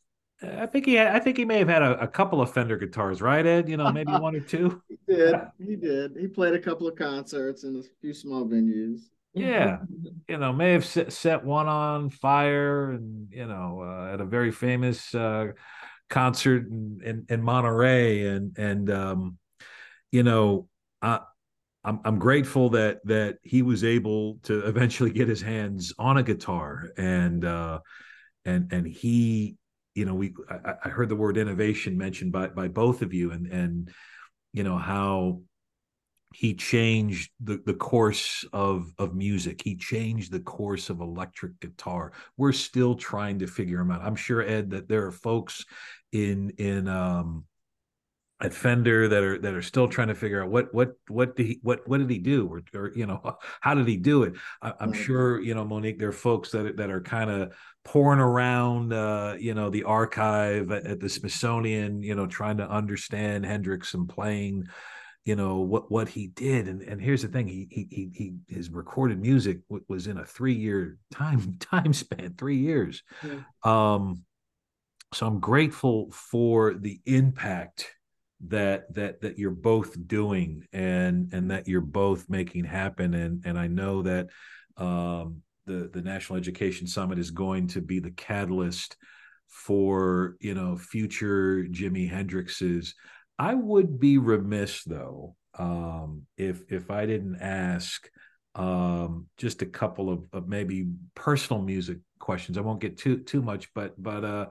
I think he had, I think he may have had a, a, couple of Fender guitars, right, Ed? You know, (laughs) maybe one or two. he did. He did. He played a couple of concerts in a few small venues. Yeah, (laughs) you know, may have set, set one on fire, and you know, uh, at a very famous uh, concert in, in, in Monterey, and and um, you know, uh, I'm I'm grateful that that he was able to eventually get his hands on a guitar and uh and and he you know we I, I heard the word innovation mentioned by by both of you and and you know how he changed the, the course of of music. He changed the course of electric guitar. We're still trying to figure him out. I'm sure ed that there are folks in in um at Fender that are that are still trying to figure out what what what did he what what did he do or, or you know (laughs) how did he do it? I, am sure you know Monique. There are folks that that are kind of pouring around uh, you know the archive at, at, the Smithsonian, you know, trying to understand Hendrix and playing you know what what he did and and here's the thing he he he, he his recorded music was in a 3 year (laughs) time time span 3 years yeah. um so i'm grateful for the impact that that that you're both doing and and that you're both making happen and and I know that um, the the National Education Summit is going to be the catalyst for you know future Jimi Hendrixes. I would be remiss though um, if if I didn't ask um, just a couple of, of maybe personal music questions. I won't get too too much, but but uh,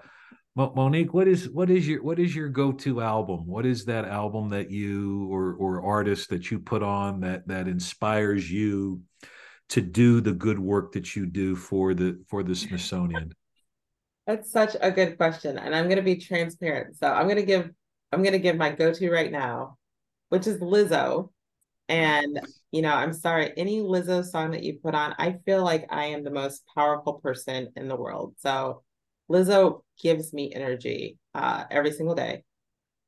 Monique, what is what is your what is your go-to album? What is that album that you or or artist that you put on that that inspires you to do the good work that you do for the for the Smithsonian? That's such a good question, and I'm going to be transparent. So I'm going to give I'm going to give my go-to right now, which is Lizzo. And you know, I'm sorry, any Lizzo song that you put on, I feel like I am the most powerful person in the world. So Lizzo gives me energy uh, every single day.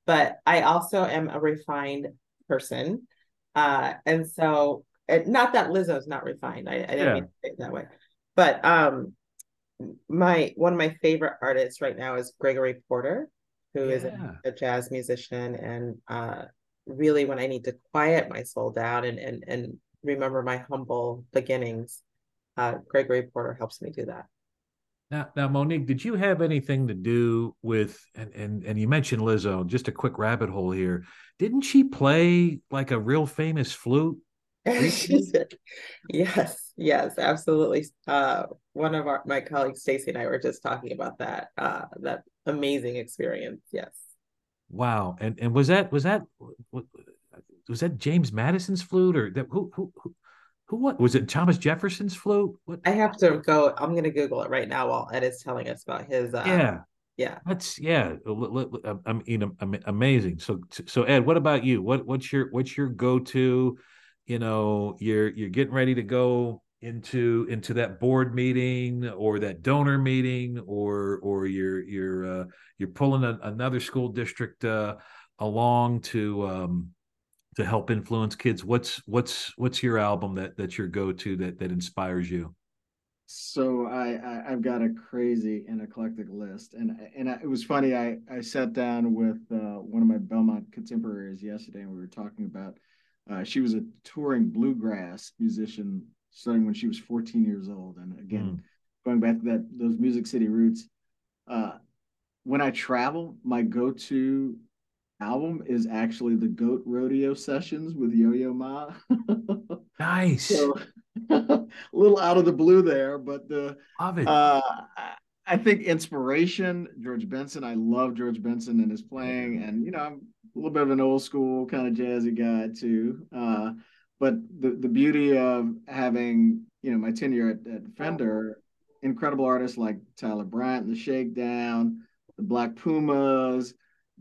But I also am a refined person. Uh, and so, not that Lizzo's not refined. I, I didn't yeah. mean to say it that way. But um, my one of my favorite artists right now is Gregory Porter, who yeah. is a, a, jazz musician, and uh, really when I need to quiet my soul down and and and remember my humble beginnings, uh, Gregory Porter helps me do that. Now, now, Monique, did you have anything to do with and and and you mentioned Lizzo? Just a quick rabbit hole here. Didn't she play like a real famous flute? (laughs) yes, yes, absolutely. Uh, one of our my colleagues, Stacy, and I were just talking about that. Uh, that amazing experience. Yes. Wow, and and was that was that was that James Madison's flute or that who who who, who what was it Thomas Jefferson's flute? What? I have to go. I'm going to Google it right now while Ed is telling us about his. Uh, yeah. Yeah. That's yeah. I mean, amazing. So so Ed, what about you? What what's your what's your go to? you know you're you're getting ready to go into into that board meeting or that donor meeting or or you're you're uh, you're pulling a, another school district uh, along to um, to help influence kids what's what's what's your album that that's your go-to that that inspires you so I, I have got a crazy and eclectic list and and I, it was funny I I sat down with uh, one of my Belmont contemporaries yesterday and we were talking about uh, she was a touring bluegrass musician starting when she was 14 years old. And again, mm. going back to that those Music City roots, uh, when I travel, my go-to album is actually the Goat Rodeo Sessions with Yo-Yo Ma. (laughs) nice. So, a (laughs) little out of the blue there, but the Love it. Uh, I think inspiration, George Benson. I love George Benson and his playing, and you know, I'm a little bit of an old school kind of jazzy guy too. Uh, but the the beauty of having you know my tenure at, at Fender, incredible artists like Tyler Bryant and the Shakedown, the Black Pumas,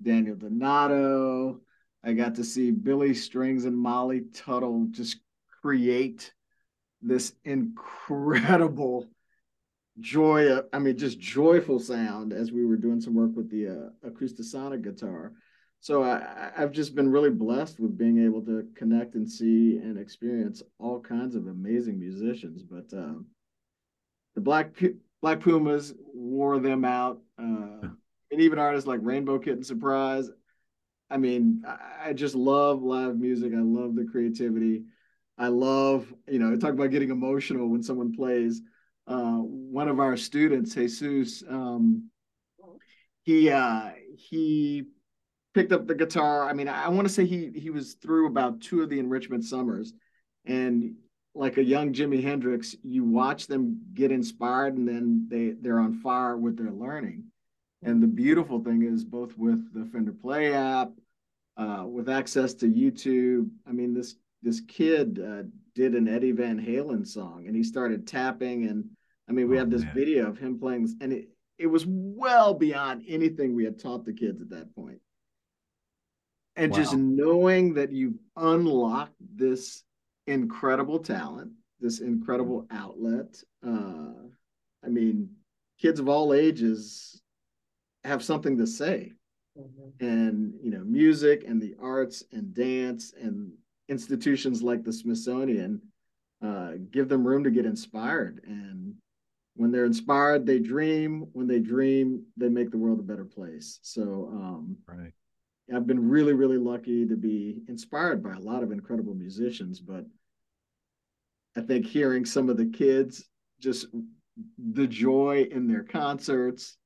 Daniel Donato. I got to see Billy Strings and Molly Tuttle just create this incredible joy. I mean, just joyful sound as we were doing some work with the uh, Acoustasonic guitar so I, I've just been really blessed with being able to connect and see and experience all kinds of amazing musicians. But um, the Black Black Pumas wore them out, uh, and even artists like Rainbow Kitten Surprise. I mean, I, just love live music. I love the creativity. I love, you know, talk about getting emotional when someone plays. Uh, one of our students, Jesus, um, he uh, he picked up the guitar. I mean, I, I want to say he he was through about two of the enrichment summers, and like a young Jimi Hendrix, you watch them get inspired, and then they they're on fire with their learning. And the beautiful thing is, both with the Fender Play app, uh, with access to YouTube. I mean, this this kid uh, did an Eddie Van Halen song, and he started tapping, and I mean, we oh, have this man. video of him playing, and it it was well beyond anything we had taught the kids at that point. point and wow. just knowing that you've unlocked this incredible talent this incredible outlet uh, i mean kids of all ages have something to say. Mm-hmm. and you know music and the arts and dance and institutions like the smithsonian uh, give them room to get inspired. And when they're inspired they dream. When they dream they make the world a better place. So um, right. I've been really, really lucky to be inspired by a lot of incredible musicians, but I think hearing some of the kids just the joy in their concerts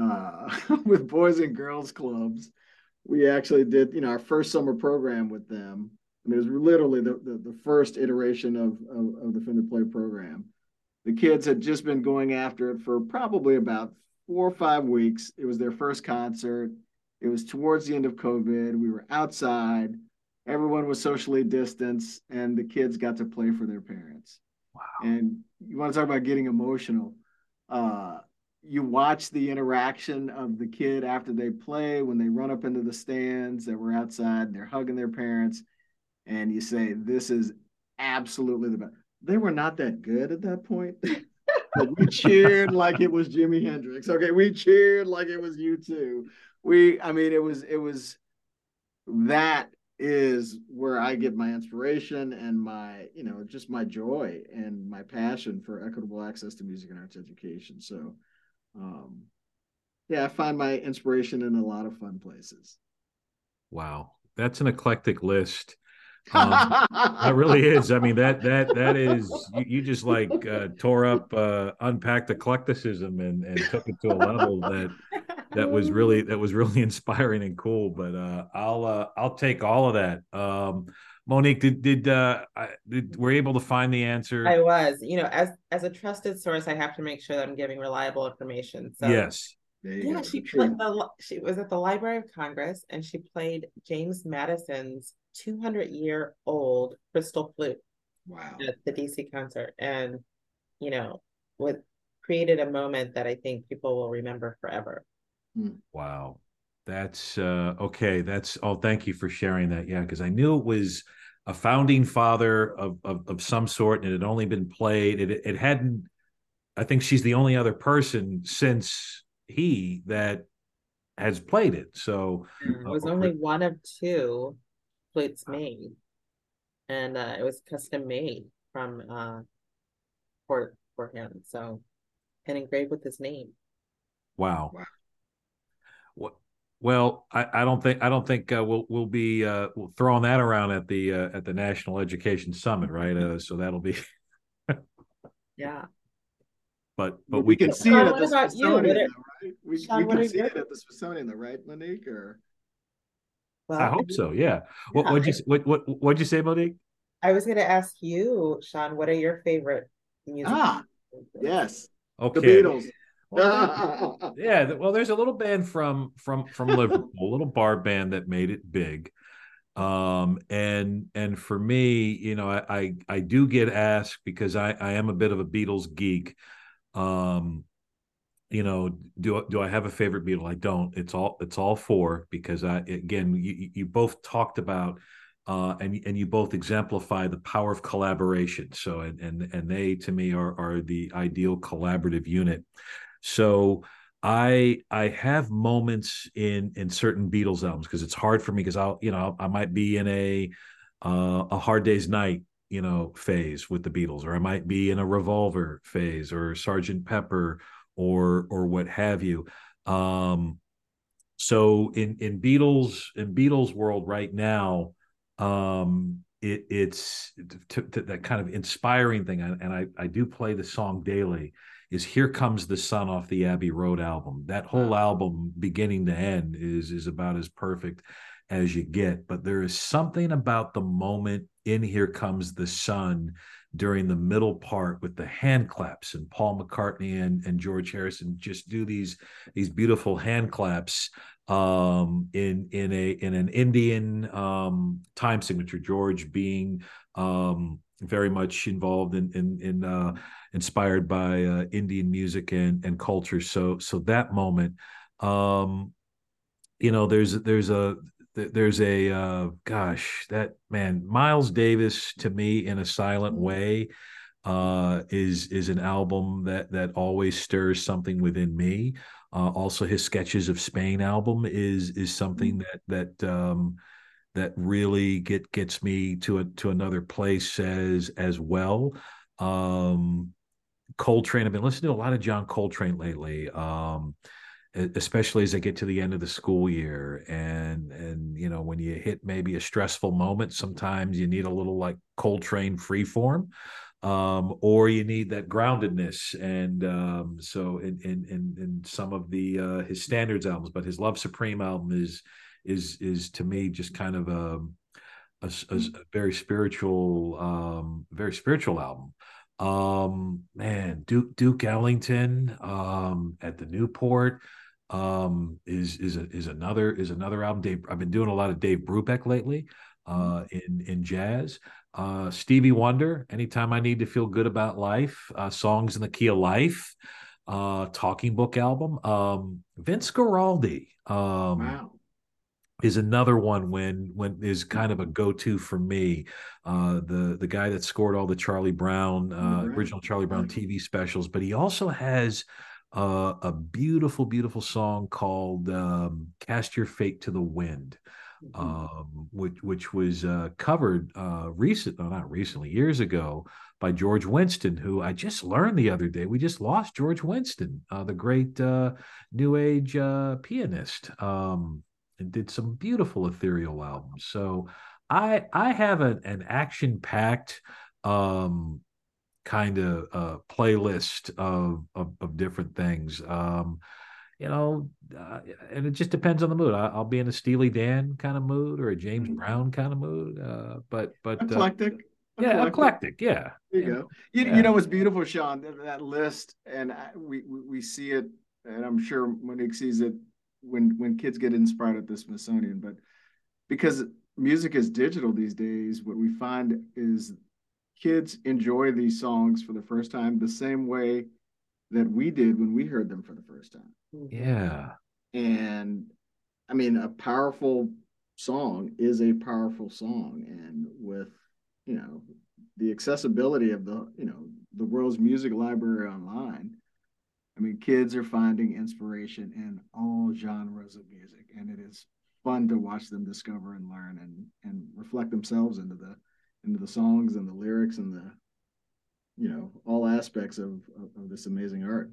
uh, (laughs) with boys and girls clubs. We actually did, you know, our first summer program with them. I mean, it was literally the, the, the first iteration of, of, of the Fender Play program. The kids had just been going after it for probably about four or five weeks. It was their first concert it was towards the end of COVID. We were outside. Everyone was socially distanced, and the kids got to play for their parents. Wow. And you want to talk about getting emotional. Uh, you watch the interaction of the kid after they play when they run up into the stands that were outside, they're hugging their parents, and you say, This is absolutely the best. They were not that good at that point. (laughs) but we cheered like it was Jimi Hendrix. Okay, we cheered like it was U2 we i mean it was it was that is where I get my inspiration and my, you know, just my joy and my passion for equitable access to music and arts education. So, um, yeah, I find my inspiration in a lot of fun places. Wow, that's an eclectic list. Um, (laughs) that really is. I mean that that that is you, you just like uh, tore up, uh, unpacked eclecticism and and took it to a level that that was really that was really (laughs) inspiring and cool. But uh, I'll uh, I'll take all of that. Um, Monique, did did uh did were able to find the answer? I was. You know, as as a trusted source, I have to make sure that I'm giving reliable information. So yes. Yeah, she played the she was at the Library of Congress and she played James Madison's 200 year old crystal flute. Wow. At the DC concert. And, you know, with created a moment that I think people will remember forever. Hmm. Wow. That's uh okay. That's oh thank you for sharing that. Yeah, because I knew it was a founding father of, of of some sort and it had only been played. It it hadn't I think she's the only other person since he that has played it. So it was uh, only one of two flutes made, and uh, it was custom made from uh, for for him. So and engraved with his name. Wow. wow. What? Well, I, I don't think I don't think uh, we'll we'll be uh, throwing that around at the uh, at the National Education Summit, right? Uh, so that'll be. (laughs) yeah but but we, we can, see it at the Smithsonian, though, right? We, Sean, we can see it at the Smithsonian, though, right, Monique? Or well, I hope so. Yeah. What would you what what what'd you say, Monique? I was going to ask you, Sean. What are your favorite music? Ah, yes. Okay. The Beatles. Well, (laughs) yeah, well, there's a little band from from from (laughs) Liverpool, a little bar band that made it big um and and for me you know I, I i do get asked because i i am a bit of a beatles geek um, you know, do do I have a favorite Beatle? I don't. It's all it's all four because I again you you both talked about uh, and and you both exemplify the power of collaboration. So and and and they to me are are the ideal collaborative unit. So I I have moments in in certain Beatles albums because it's hard for me because I'll you know I might be in a uh, a hard day's night you know phase with the Beatles, or I might be in a Revolver phase, or Sergeant Pepper, or or what have you. Um, so in in Beatles in Beatles world right now, um, it, it's that kind of inspiring thing, and I I do play the song daily. Is "Here Comes the Sun" off the Abbey Road album. That whole album, beginning to end, is is about as perfect as you get. But there is something about the moment in Here Comes the Sun during the middle part with the hand claps and Paul McCartney and, and George Harrison just do these these beautiful hand claps um, in in a in an Indian um, time signature. George being um, very much involved in in, in uh, inspired by uh, Indian music and and culture. So so that moment, um, you know, there's there's a there's a uh, gosh that man miles davis to me in a silent mm-hmm. way uh, is is an album that that always stirs something within me uh, also his sketches of spain album is is something mm-hmm. that that um, that really get gets me to a to another place as as well. Um, coltrane i've been listening to a lot of john coltrane lately um, especially as I get to the end of the school year. And and you know when you hit maybe a stressful moment sometimes you need a little like Coltrane freeform um, or you need that groundedness. And um, so in, in in in some of the uh, his standards albums but his Love Supreme album is is is to me just kind of a a, a, a very spiritual um, very spiritual album um man duke duke ellington um at the newport um, is is a, is another is another album. Dave, I've been doing a lot of Dave Brubeck lately uh, in in jazz. Uh, Stevie Wonder. Anytime I need to feel good about life, uh, songs in the key of life. Uh, talking book album. Um, Vince Guaraldi. Um, wow. Is another one when when is kind of a go to for me. Uh, the the guy that scored all the Charlie Brown uh, original Charlie Brown TV specials, but he also has uh, a beautiful, beautiful song called um, "Cast Your Fate to the Wind." mm-hmm. um, which which was uh, covered uh, recent, no, not recently, years ago by George Winston, who I just learned the other day. We just lost George Winston, uh, the great uh, New Age uh, pianist, um, and did some beautiful ethereal albums. So I I have an, an action packed um, kind of uh, playlist of, of, of different things. Um, you know, uh, and it just depends on the mood. I, will be in a Steely Dan kind of mood or a James mm-hmm. Brown kind of mood. Uh, but but uh, eclectic. yeah, eclectic. Yeah. There you go. You, yeah. you know what's beautiful, Sean? That, that list, and I, we we see it, and I'm sure Monique sees it when when kids get inspired at the Smithsonian. But because music is digital these days, what we find is kids enjoy these songs for the first time the same way that we did when we heard them for the first time. Yeah. And I mean, a powerful song is a powerful song. And with, you know, the accessibility of the, you know, the world's music library online, I mean, kids are finding inspiration in all genres of music. And it is fun to watch them discover and learn and and reflect themselves into the into the songs and the lyrics and the you know all aspects of of, of this amazing art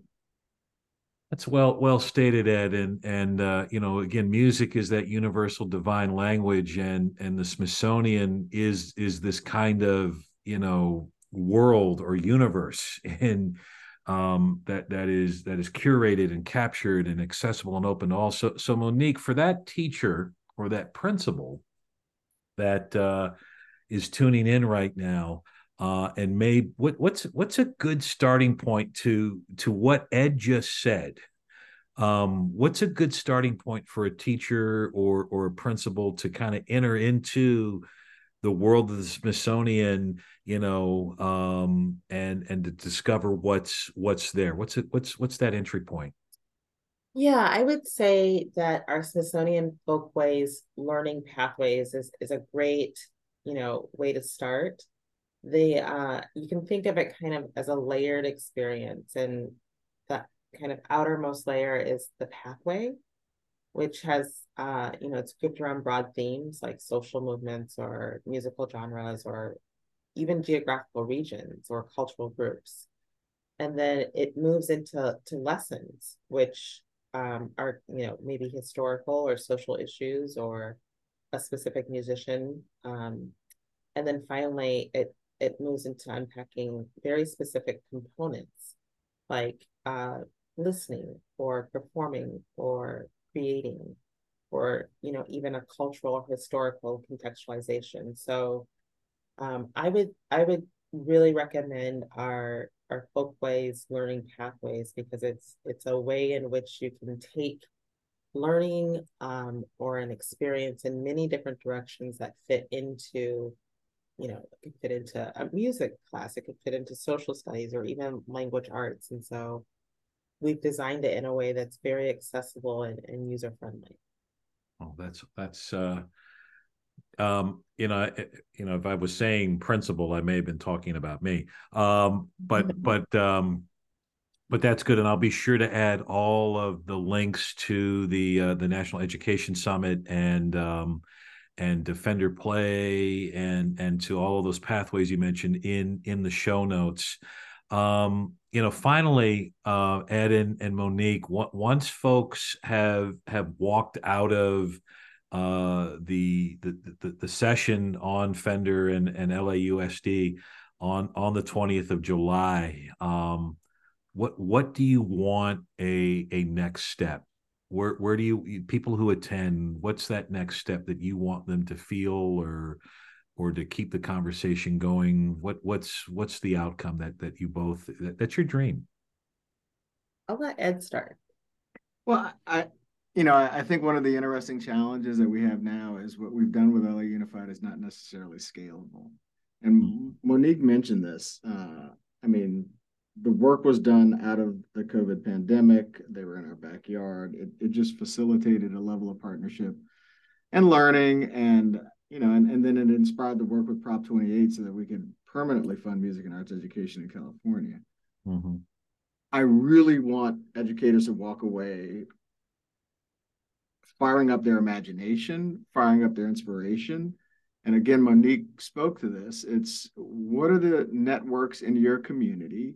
that's well well stated ed and and uh, you know again music is that universal divine language and and the smithsonian is is this kind of you know world or universe (laughs) and um, that that is that is curated and captured and accessible and open to all so so monique for that teacher or that principal that uh, is tuning in right now uh, and may what, what's what's a good starting point to to what Ed just said? Um, what's a good starting point for a teacher or or a principal to kind of enter into the world of the Smithsonian, you know, um, and and to discover what's what's there? What's it? What's what's that entry point? Yeah, I would say that our Smithsonian Folkways learning pathways is is a great you know way to start the uh you can think of it kind of as a layered experience and that kind of outermost layer is the pathway which has uh you know it's grouped around broad themes like social movements or musical genres or even geographical regions or cultural groups and then it moves into to lessons which um, are you know maybe historical or social issues or a specific musician. Um, and then finally, it it moves into unpacking very specific components like uh, listening or performing or creating or you know even a cultural or historical contextualization so um, i would i would really recommend our our folkways learning pathways because it's it's a way in which you can take learning um, or an experience in many different directions that fit into, you know, it could fit into a music class, it could fit into social studies or even language arts. And so we've designed it in a way that's very accessible and, and user friendly. Oh, that's that's uh um you know you know if i was saying principal, i may have been talking about me um but (laughs) but um but that's good, and I'll be sure to add all of the links to the uh, the National Education Summit and um, and the Fender Play and and to all of those pathways you mentioned in in the show notes. Um, you know, finally, uh, Ed and, and Monique, once folks have have walked out of uh, the, the the the session on Fender and and LAUSD on on the twentieth of July. Um, what what do you want a a next step where where do you people who attend what's that next step that you want them to feel or or to keep the conversation going what what's what's the outcome that that you both that, that's your dream i'll let ed start well i you know i think one of the interesting challenges that we have now is what we've done with la unified is not necessarily scalable and mm-hmm. monique mentioned this uh, i mean the work was done out of the COVID pandemic. They were in our backyard. It, it just facilitated a level of partnership and learning. And, you know, and, and then it inspired the work with Prop 28 so that we could permanently fund music and arts education in California. Mm-hmm. I really want educators to walk away firing up their imagination, firing up their inspiration. And again, Monique spoke to this. It's what are the networks in your community?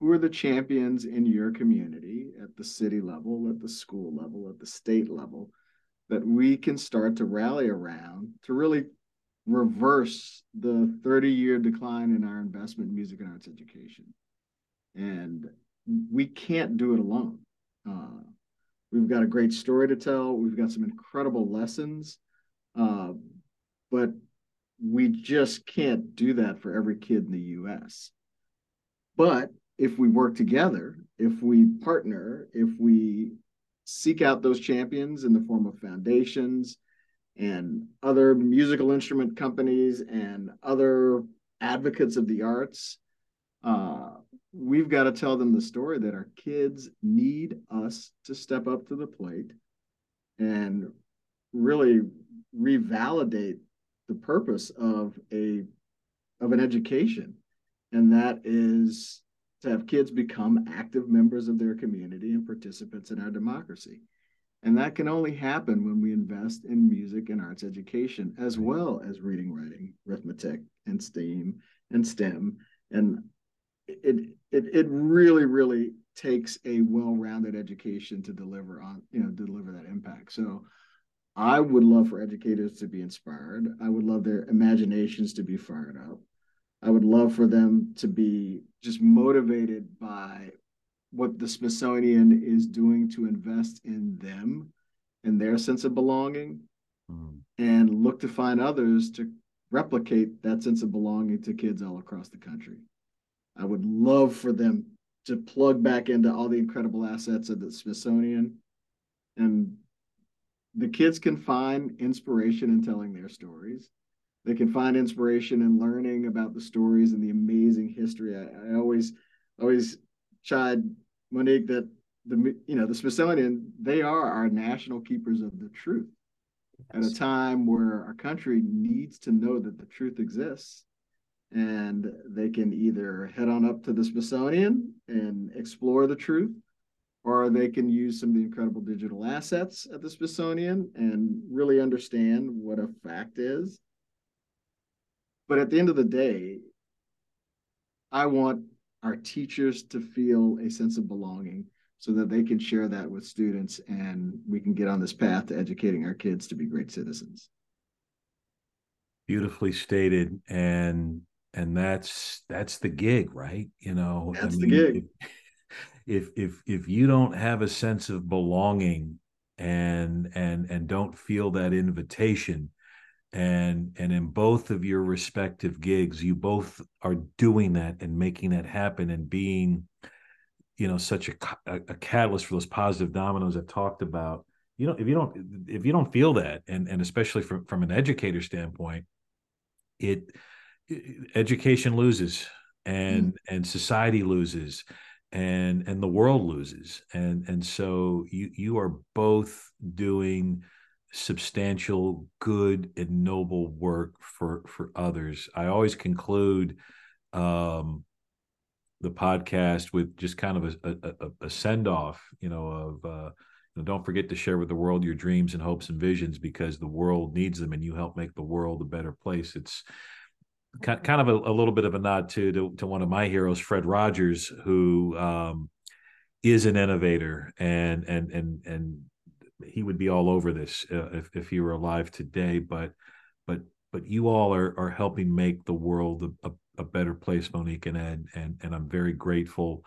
Who are the champions in your community at the city level, at the school level, at the state level that we can start to rally around to really reverse the 30 year decline in our investment in music and arts education? And we can't do it alone. Uh, we've got a great story to tell. We've got some incredible lessons, uh, but we just can't do that for every kid in the U.S. But if we work together, if we partner, if we seek out those champions in the form of foundations and other musical instrument companies and other advocates of the arts, uh, we've got to tell them the story that our kids need us to step up to the plate and really revalidate the purpose of a of an education. And that is to have kids become active members of their community and participants in our democracy. And that can only happen when we invest in music and arts education as well as reading writing arithmetic and steam and stem. And it it it really really takes a well-rounded education to deliver on you know deliver that impact. So i would love for educators to be inspired. I would love their imaginations to be fired up i would love for them to be just motivated by what the smithsonian is doing to invest in them and their sense of belonging mm. and look to find others to replicate that sense of belonging to kids all across the country I would love for them to plug back into all the incredible assets of the Smithsonian. And the kids can find inspiration in telling their stories. They can find inspiration in learning about the stories and the amazing history. I, I always, always chide Monique that the you know the Smithsonian they are our national keepers of the truth at a time where our country needs to know that the truth exists and they can either head on up to the Smithsonian and explore the truth, or they can use some of the incredible digital assets at the Smithsonian and really understand what a fact is. But at the end of the day, I want our teachers to feel a sense of belonging so that they can share that with students and we can get on this path to educating our kids to be great citizens. Beautifully stated. And and that's that's the gig right you know that's I mean, the gig if if if you don't have a sense of belonging and and and don't feel that invitation and and in both of your respective gigs you both are doing that and making that happen and being you know such a, a, a catalyst for those positive dominoes i've talked about you know if you don't if you don't feel that and and especially from from an educator standpoint it education loses and mm. and society loses and and the world loses and and so you you are both doing substantial good and noble work for for others. I always conclude um the podcast with just kind of a, a, a send off you know of uh you know, don't forget to share with the world your dreams and hopes and visions because the world needs them and you help make the world a better place. It's kind of a, a, little bit of a nod to, to, to one of my heroes, Fred Rogers, who um, is an innovator and and and and he would be all over this uh, if if he were alive today. But but but you all are are helping make the world a, a, better place, Monique and Ed, and and I'm very grateful.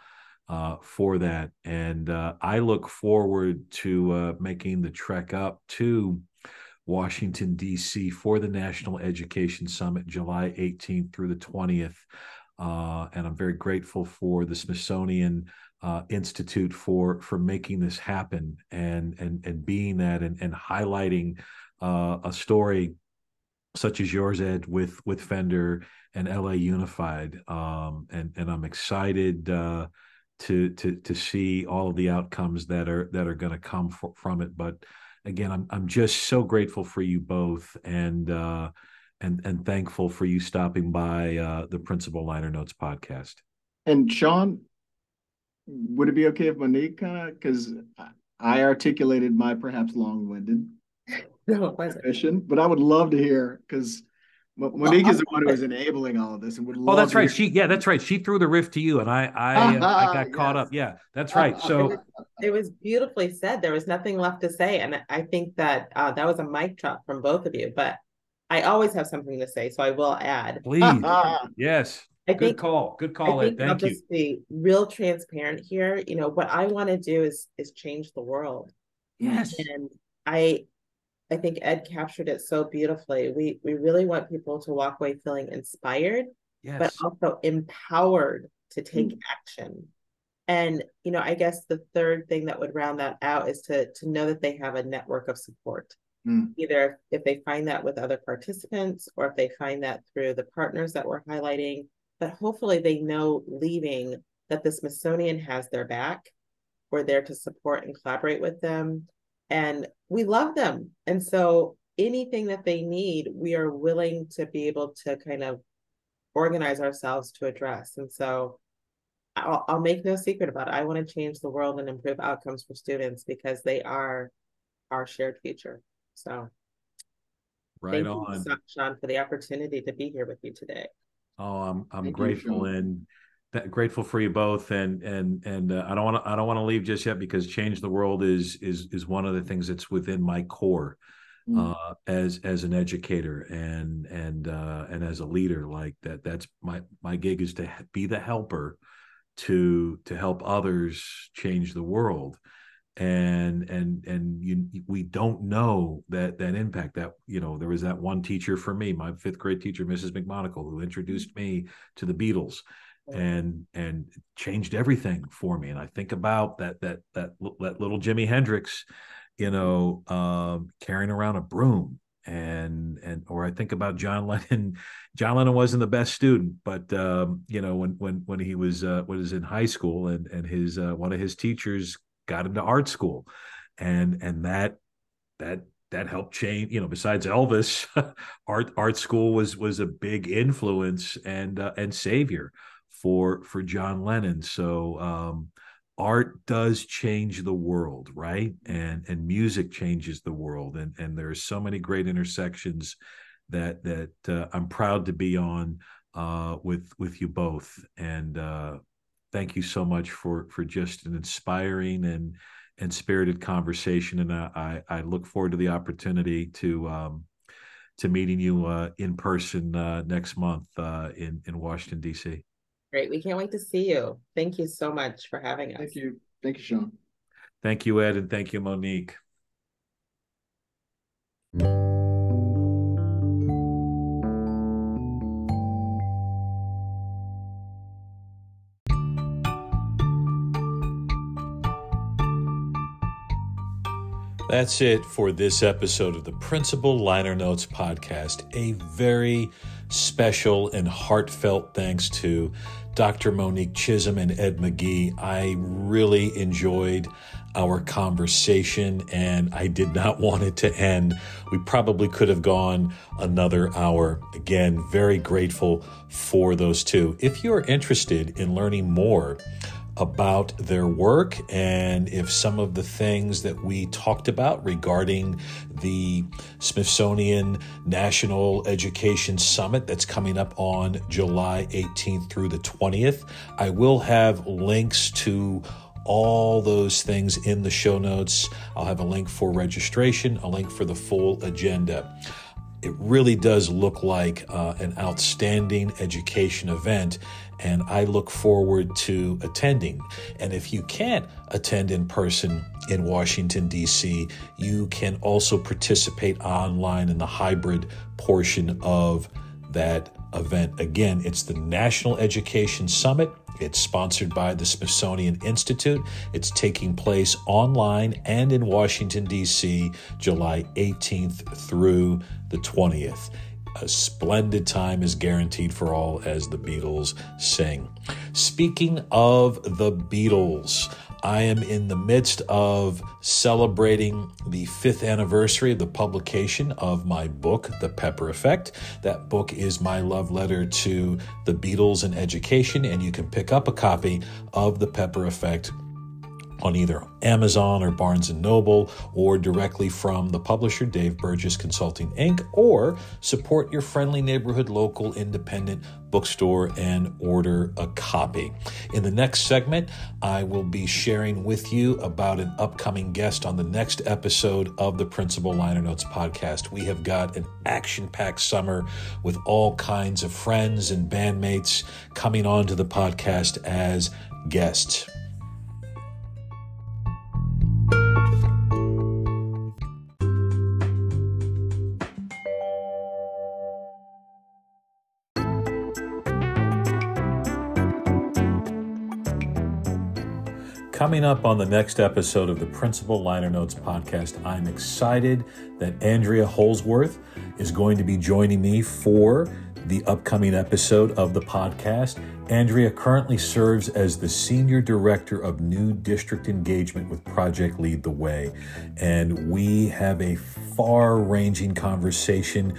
Uh, for that, and uh, I look forward to uh, making the trek up to Washington, D.C. for the National Education Summit, July 18th through the 20th. Uh, and I'm very grateful for the Smithsonian uh, Institute for for making this happen and and and being that and and highlighting uh, a story such as yours, Ed, with with Fender and LA Unified. Um, and and I'm excited uh, to to to see all of the outcomes that are that are going to come for, from it. But again, I'm I'm just so grateful for you both, and uh, and and thankful for you stopping by uh, the Principal Liner Notes podcast. And Sean, would it be okay if Monique kind of because I articulated my perhaps long-winded no, it mission, but I would love to hear because Monique is the one who is enabling all of this and would Oh, that's right. She yeah, that's right. She threw the riff to you and I I, uh, (laughs) I got caught up. Yeah, that's right. So It was beautifully said. There was nothing left to say. And I think that uh, that was a mic drop from both of you, but I always have something to say, so I will add. please. (laughs) Yes. I Good think call. Good call. Ed. think I'll Thank you. just be real transparent here. You know, what I want to do is is change the world. Yes. And I I think Ed captured it so beautifully. We we really want people to walk away feeling inspired, but also empowered to take action. And you know, I guess the third thing that would round that out is to to know that they have a network of support. Mm. Either if they find that with other participants or if they find that through the partners that we're highlighting, but hopefully they know leaving that the Smithsonian has their back. We're there to support and collaborate with them. And we love them. And so anything that they need, we are willing to be able to kind of organize ourselves to address. And so I'll, I'll make no secret about it. I want to change the world and improve outcomes for students because they are our shared future. So Right thank on. you, Sean, for the opportunity to be here with you today. Oh, I'm I'm Thank grateful and that, grateful for you both. And and and uh, I don't want to I don't want to leave just yet because change the world is is is one of the things that's within my core Mm. uh, as as an educator and and uh, and as a leader. Like that that's my my gig is to be the helper to to help others change the world and and and you we don't know that that impact that you know there was that one teacher for me my fifth grade teacher mrs mcmonagle who introduced me to the beatles and and changed everything for me. And i think about that that that, that little jimi hendrix you know um carrying around a broom and and or i think about john lennon. (laughs) John lennon wasn't the best student but um you know when when when he was uh was in high school and and his uh one of his teachers got into art school. And and that that that helped change you know besides elvis (laughs) art art school was was a big influence and uh, and savior for for john lennon. So um art does change the world right? And and music changes the world. And and there are so many great intersections that that uh, i'm proud to be on uh with with you both. And uh thank you so much for for just an inspiring and and spirited conversation and i i, I look forward to the opportunity to um to meeting you uh in person uh next month uh in in washington dc Great. We can't wait to see you. Thank you so much for having us. Thank you. Thank you, Sean. thank you ed and thank you monique That's it for this episode of the Principal Liner Notes podcast. A very special and heartfelt thanks to Dr. Monique Chism and Ed Magee. I really enjoyed our conversation and I did not (laughs) want it to end. We probably could have gone another hour. Again, very grateful for those two. If you're interested in learning more, about their work and if some of the things that we talked about regarding the Smithsonian National Education Summit that's coming up on July 18th through the 20th. I will have links to all those things in the show notes. I'll have a link for registration, a link for the full agenda it really does look like uh, an outstanding education event, and I look forward to attending. And if you can't attend in person in Washington, D.C., you can also participate online in the hybrid portion of that event. Again, it's the National Education Summit. It's sponsored by the Smithsonian Institute. It's taking place online and in Washington, D.C., July 18th through the 20th. A splendid time is guaranteed for all, as the Beatles sing. Speaking of the Beatles, I am in the midst of celebrating the fifth anniversary of the publication of my book, The Pepper Effect. That book is my love letter to the Beatles and education, and you can pick up a copy of The Pepper Effect on either Amazon or Barnes & Noble or directly from the publisher Dave Burgess Consulting Inc. or support your friendly neighborhood local independent bookstore and order a copy. In the next segment, I will be sharing with you about an upcoming guest on the next episode of the Principal Liner Notes podcast. We have got an action packed summer with all kinds of friends and bandmates coming onto the podcast as guests. Coming up on the next episode of the Principal Liner Notes podcast, I'm excited that Andrea Holsworth is going to be joining me for the upcoming episode of the podcast. Andrea currently serves as the Senior Director of New District Engagement with Project Lead the Way. And we have a far ranging conversation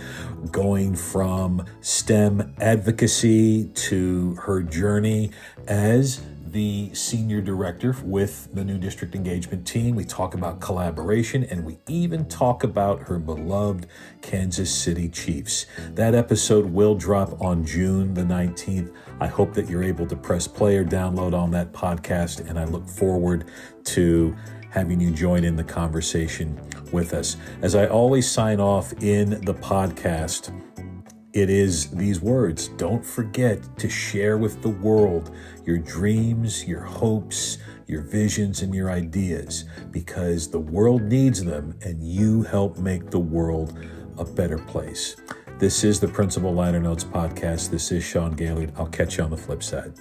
going from STEM advocacy to her journey as the senior director with the new district engagement team. We talk about collaboration and we even talk about her beloved Kansas City Chiefs. That episode will drop on June the 19th. I hope that you're able to press play or download on that podcast, and I look forward to having you join in the conversation with us. As I always sign off in the podcast, it is these words don't forget to share with the world your dreams, your hopes, your visions, and your ideas because the world needs them and you help make the world a better place. This is the Principal Liner Notes Podcast. This is Sean Gaylord. I'll catch you on the flip side.